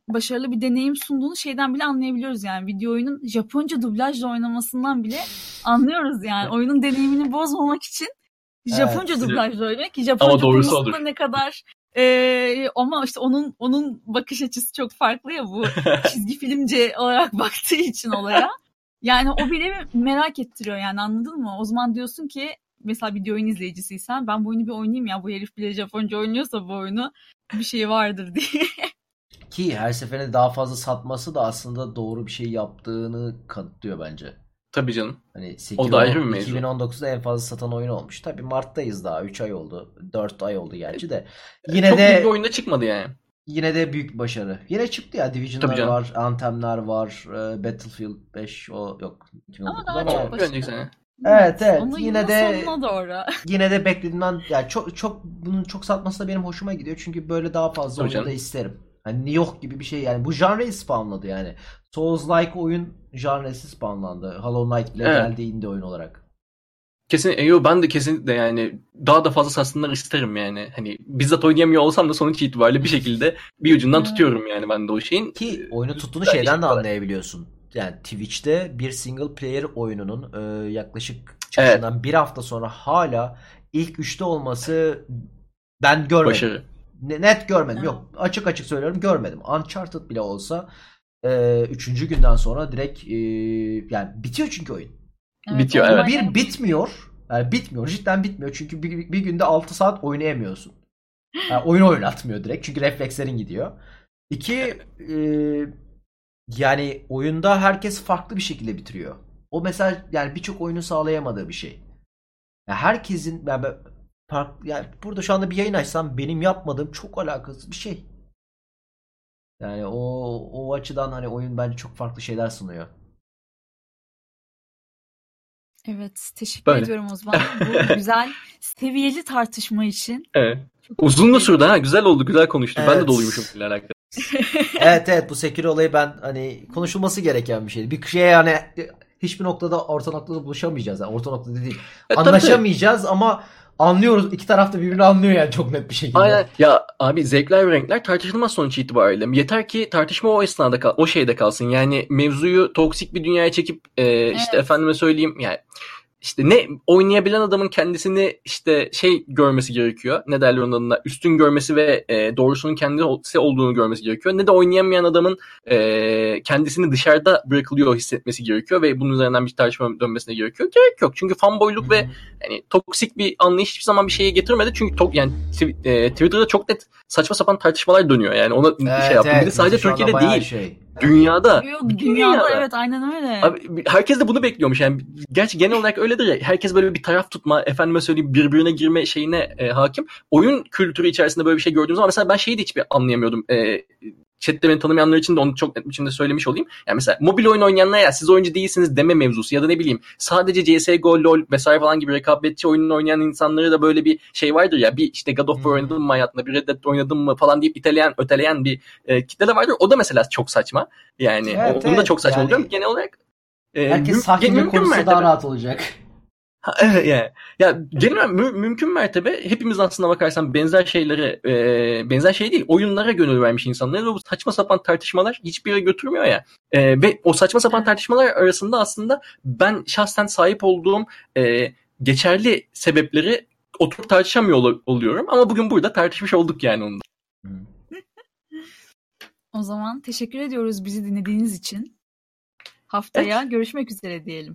başarılı bir deneyim sunduğunu şeyden bile anlayabiliyoruz yani video oyunun Japonca dublajla oynamasından bile anlıyoruz yani oyunun deneyimini bozmamak için Japonca Evet. dublajla oynamak ki Japonca Ama doğrusu konusunda odur. ne kadar e, ama işte onun onun bakış açısı çok farklı ya bu [LAUGHS] çizgi filmce olarak [LAUGHS] baktığı için olaya. Yani o bile merak ettiriyor yani anladın mı? O zaman diyorsun ki mesela video oyun izleyicisiysen ben bu oyunu bir oynayayım ya bu herif bile Japonca oynuyorsa bu oyunu bir şey vardır [LAUGHS] diye. Ki her seferinde daha fazla satması da aslında doğru bir şey yaptığını kanıtlıyor bence. Tabii canım. Hani O da ayrı bir mevzu. 2019'da en fazla satan oyun olmuş. Tabii Mart'tayız daha. 3 ay oldu. 4 ay oldu gerçi de. Yine Çok büyük de bir oyunda çıkmadı yani. yine de büyük başarı. Yine çıktı ya. Division'lar var, Anthem'ler var, e, Battlefield 5 o yok 2019'da Ama daha ama çok önceki sene. Evet, evet. Onun Yine yine de- sonuna doğru. [LAUGHS] yine de beklediğimden yani çok çok bunun çok satması da benim hoşuma gidiyor. Çünkü böyle daha fazla oyunu da isterim. Hani New York gibi bir şey yani. Bu janreyi spawnladı yani. Souls-like oyun janresi spawnlandı. Hollow Knight bile Evet. geldi indie oyun olarak. Kesin, e, yo, ben de kesinlikle yani daha da fazla satsınlar isterim yani. Hani bizzat oynayamıyor olsam da sonuç itibariyle bir şekilde bir ucundan Evet. tutuyorum yani ben de o şeyin. Ki oyunu tuttuğunu şeyden de anlayabiliyorsun. Yani Twitch'te bir single player oyununun e, yaklaşık çıkışından bir hafta sonra hala ilk üçte olması ben görmedim. Başarı. Ne- Net görmedim. Evet. Yok. Açık açık söylüyorum görmedim. Uncharted bile olsa e, üçüncü günden sonra direkt e, yani bitiyor çünkü oyun. Bitiyor, online evet. Bir bitmiyor. Yani bitmiyor. Cidden bitmiyor. Çünkü bir, bir günde 6 saat oynayamıyorsun. Yani oyun oynatmıyor direkt. Çünkü reflekslerin gidiyor. İki e, yani oyunda herkes farklı bir şekilde bitiriyor. O mesela yani birçok oyunu sağlayamadığı bir şey. Yani herkesin yani ben- farklı yani burada şu anda bir yayın açsam benim yapmadığım çok alakasız bir şey. Yani o o açıdan hani oyun bence çok farklı şeyler sunuyor. Evet, teşekkür Böyle. ediyorum o zaman bu [LAUGHS] güzel seviyeli tartışma için. Evet. Uzun da sürdü ha. Güzel oldu. Güzel konuştu. Ben de Evet. doluymuşum bununla alakalı. [LAUGHS] evet evet bu Sekiro olayı ben hani konuşulması gereken bir şeydi. Bir şeye yani hiçbir noktada orta noktada buluşamayacağız. Yani orta noktada değil. E, tabii, Anlaşamayacağız ama anlıyoruz. İki taraf da birbirini anlıyor yani çok net bir şekilde. Aynen. Ya abi zevkler ve renkler tartışılmaz sonuç itibariyle. Yeter ki tartışma o esnada kal o şeyde kalsın. Yani mevzuyu toksik bir dünyaya çekip e, işte Evet. efendime söyleyeyim yani işte ne oynayabilen adamın kendisini işte şey görmesi gerekiyor. Ne derler onun adına? Üstün görmesi ve e, doğrusunun kendisi olduğunu görmesi gerekiyor. Ne de oynayamayan adamın e, kendisini dışarıda bırakılıyor hissetmesi gerekiyor ve bunun üzerinden bir tartışma dönmesine gerekiyor. Gerek yok. Çünkü fanboyluk ve yani toksik bir anlayış hiçbir zaman bir şeye getirmedi. Çünkü to, yani e, Twitter'da çok net saçma sapan tartışmalar dönüyor. Yani ona Evet, şey yaptım. evet. Bir de sadece Türkiye'de değil. Şey. Dünyada. Yok, dünyada, dünyada. evet aynen öyle. Abi, herkes de bunu bekliyormuş yani. Gerçi genel olarak öyledir ya. Herkes böyle bir taraf tutma, efendime söyleyeyim birbirine girme şeyine e, hakim. Oyun kültürü içerisinde böyle bir şey gördüğüm zaman mesela ben şeyi de hiçbir anlayamıyordum. E, chatte beni tanımayanlar için de onu çok net biçimde söylemiş olayım. Yani mesela mobil oyun oynayanlar ya siz oyuncu değilsiniz deme mevzusu ya da ne bileyim sadece CSGO, LoL vesaire falan gibi rekabetçi oyunun oynayan insanları da böyle bir şey vardır ya bir işte God of War oynadın mı hayatında bir Red Dead oynadın mı falan deyip iteleyen öteleyen bir e, kitle de vardır. O da mesela çok saçma. Yani Evet, onu da evet. çok saçma Yani- buluyorum. Genel olarak e, Herkes müm- sakince mümkün konuşsa daha rahat olacak. Ha, [LAUGHS] evet yani. Ya genel mü- mümkün mertebe hepimiz aslında bakarsan benzer şeylere e, benzer şey değil oyunlara gönül vermiş insanlar ve bu saçma sapan tartışmalar hiçbir yere götürmüyor ya. E, ve o saçma sapan tartışmalar arasında aslında ben şahsen sahip olduğum e, geçerli sebepleri oturup tartışamıyor ol- oluyorum ama bugün burada tartışmış olduk yani onu. O zaman teşekkür ediyoruz bizi dinlediğiniz için. Haftaya görüşmek üzere diyelim.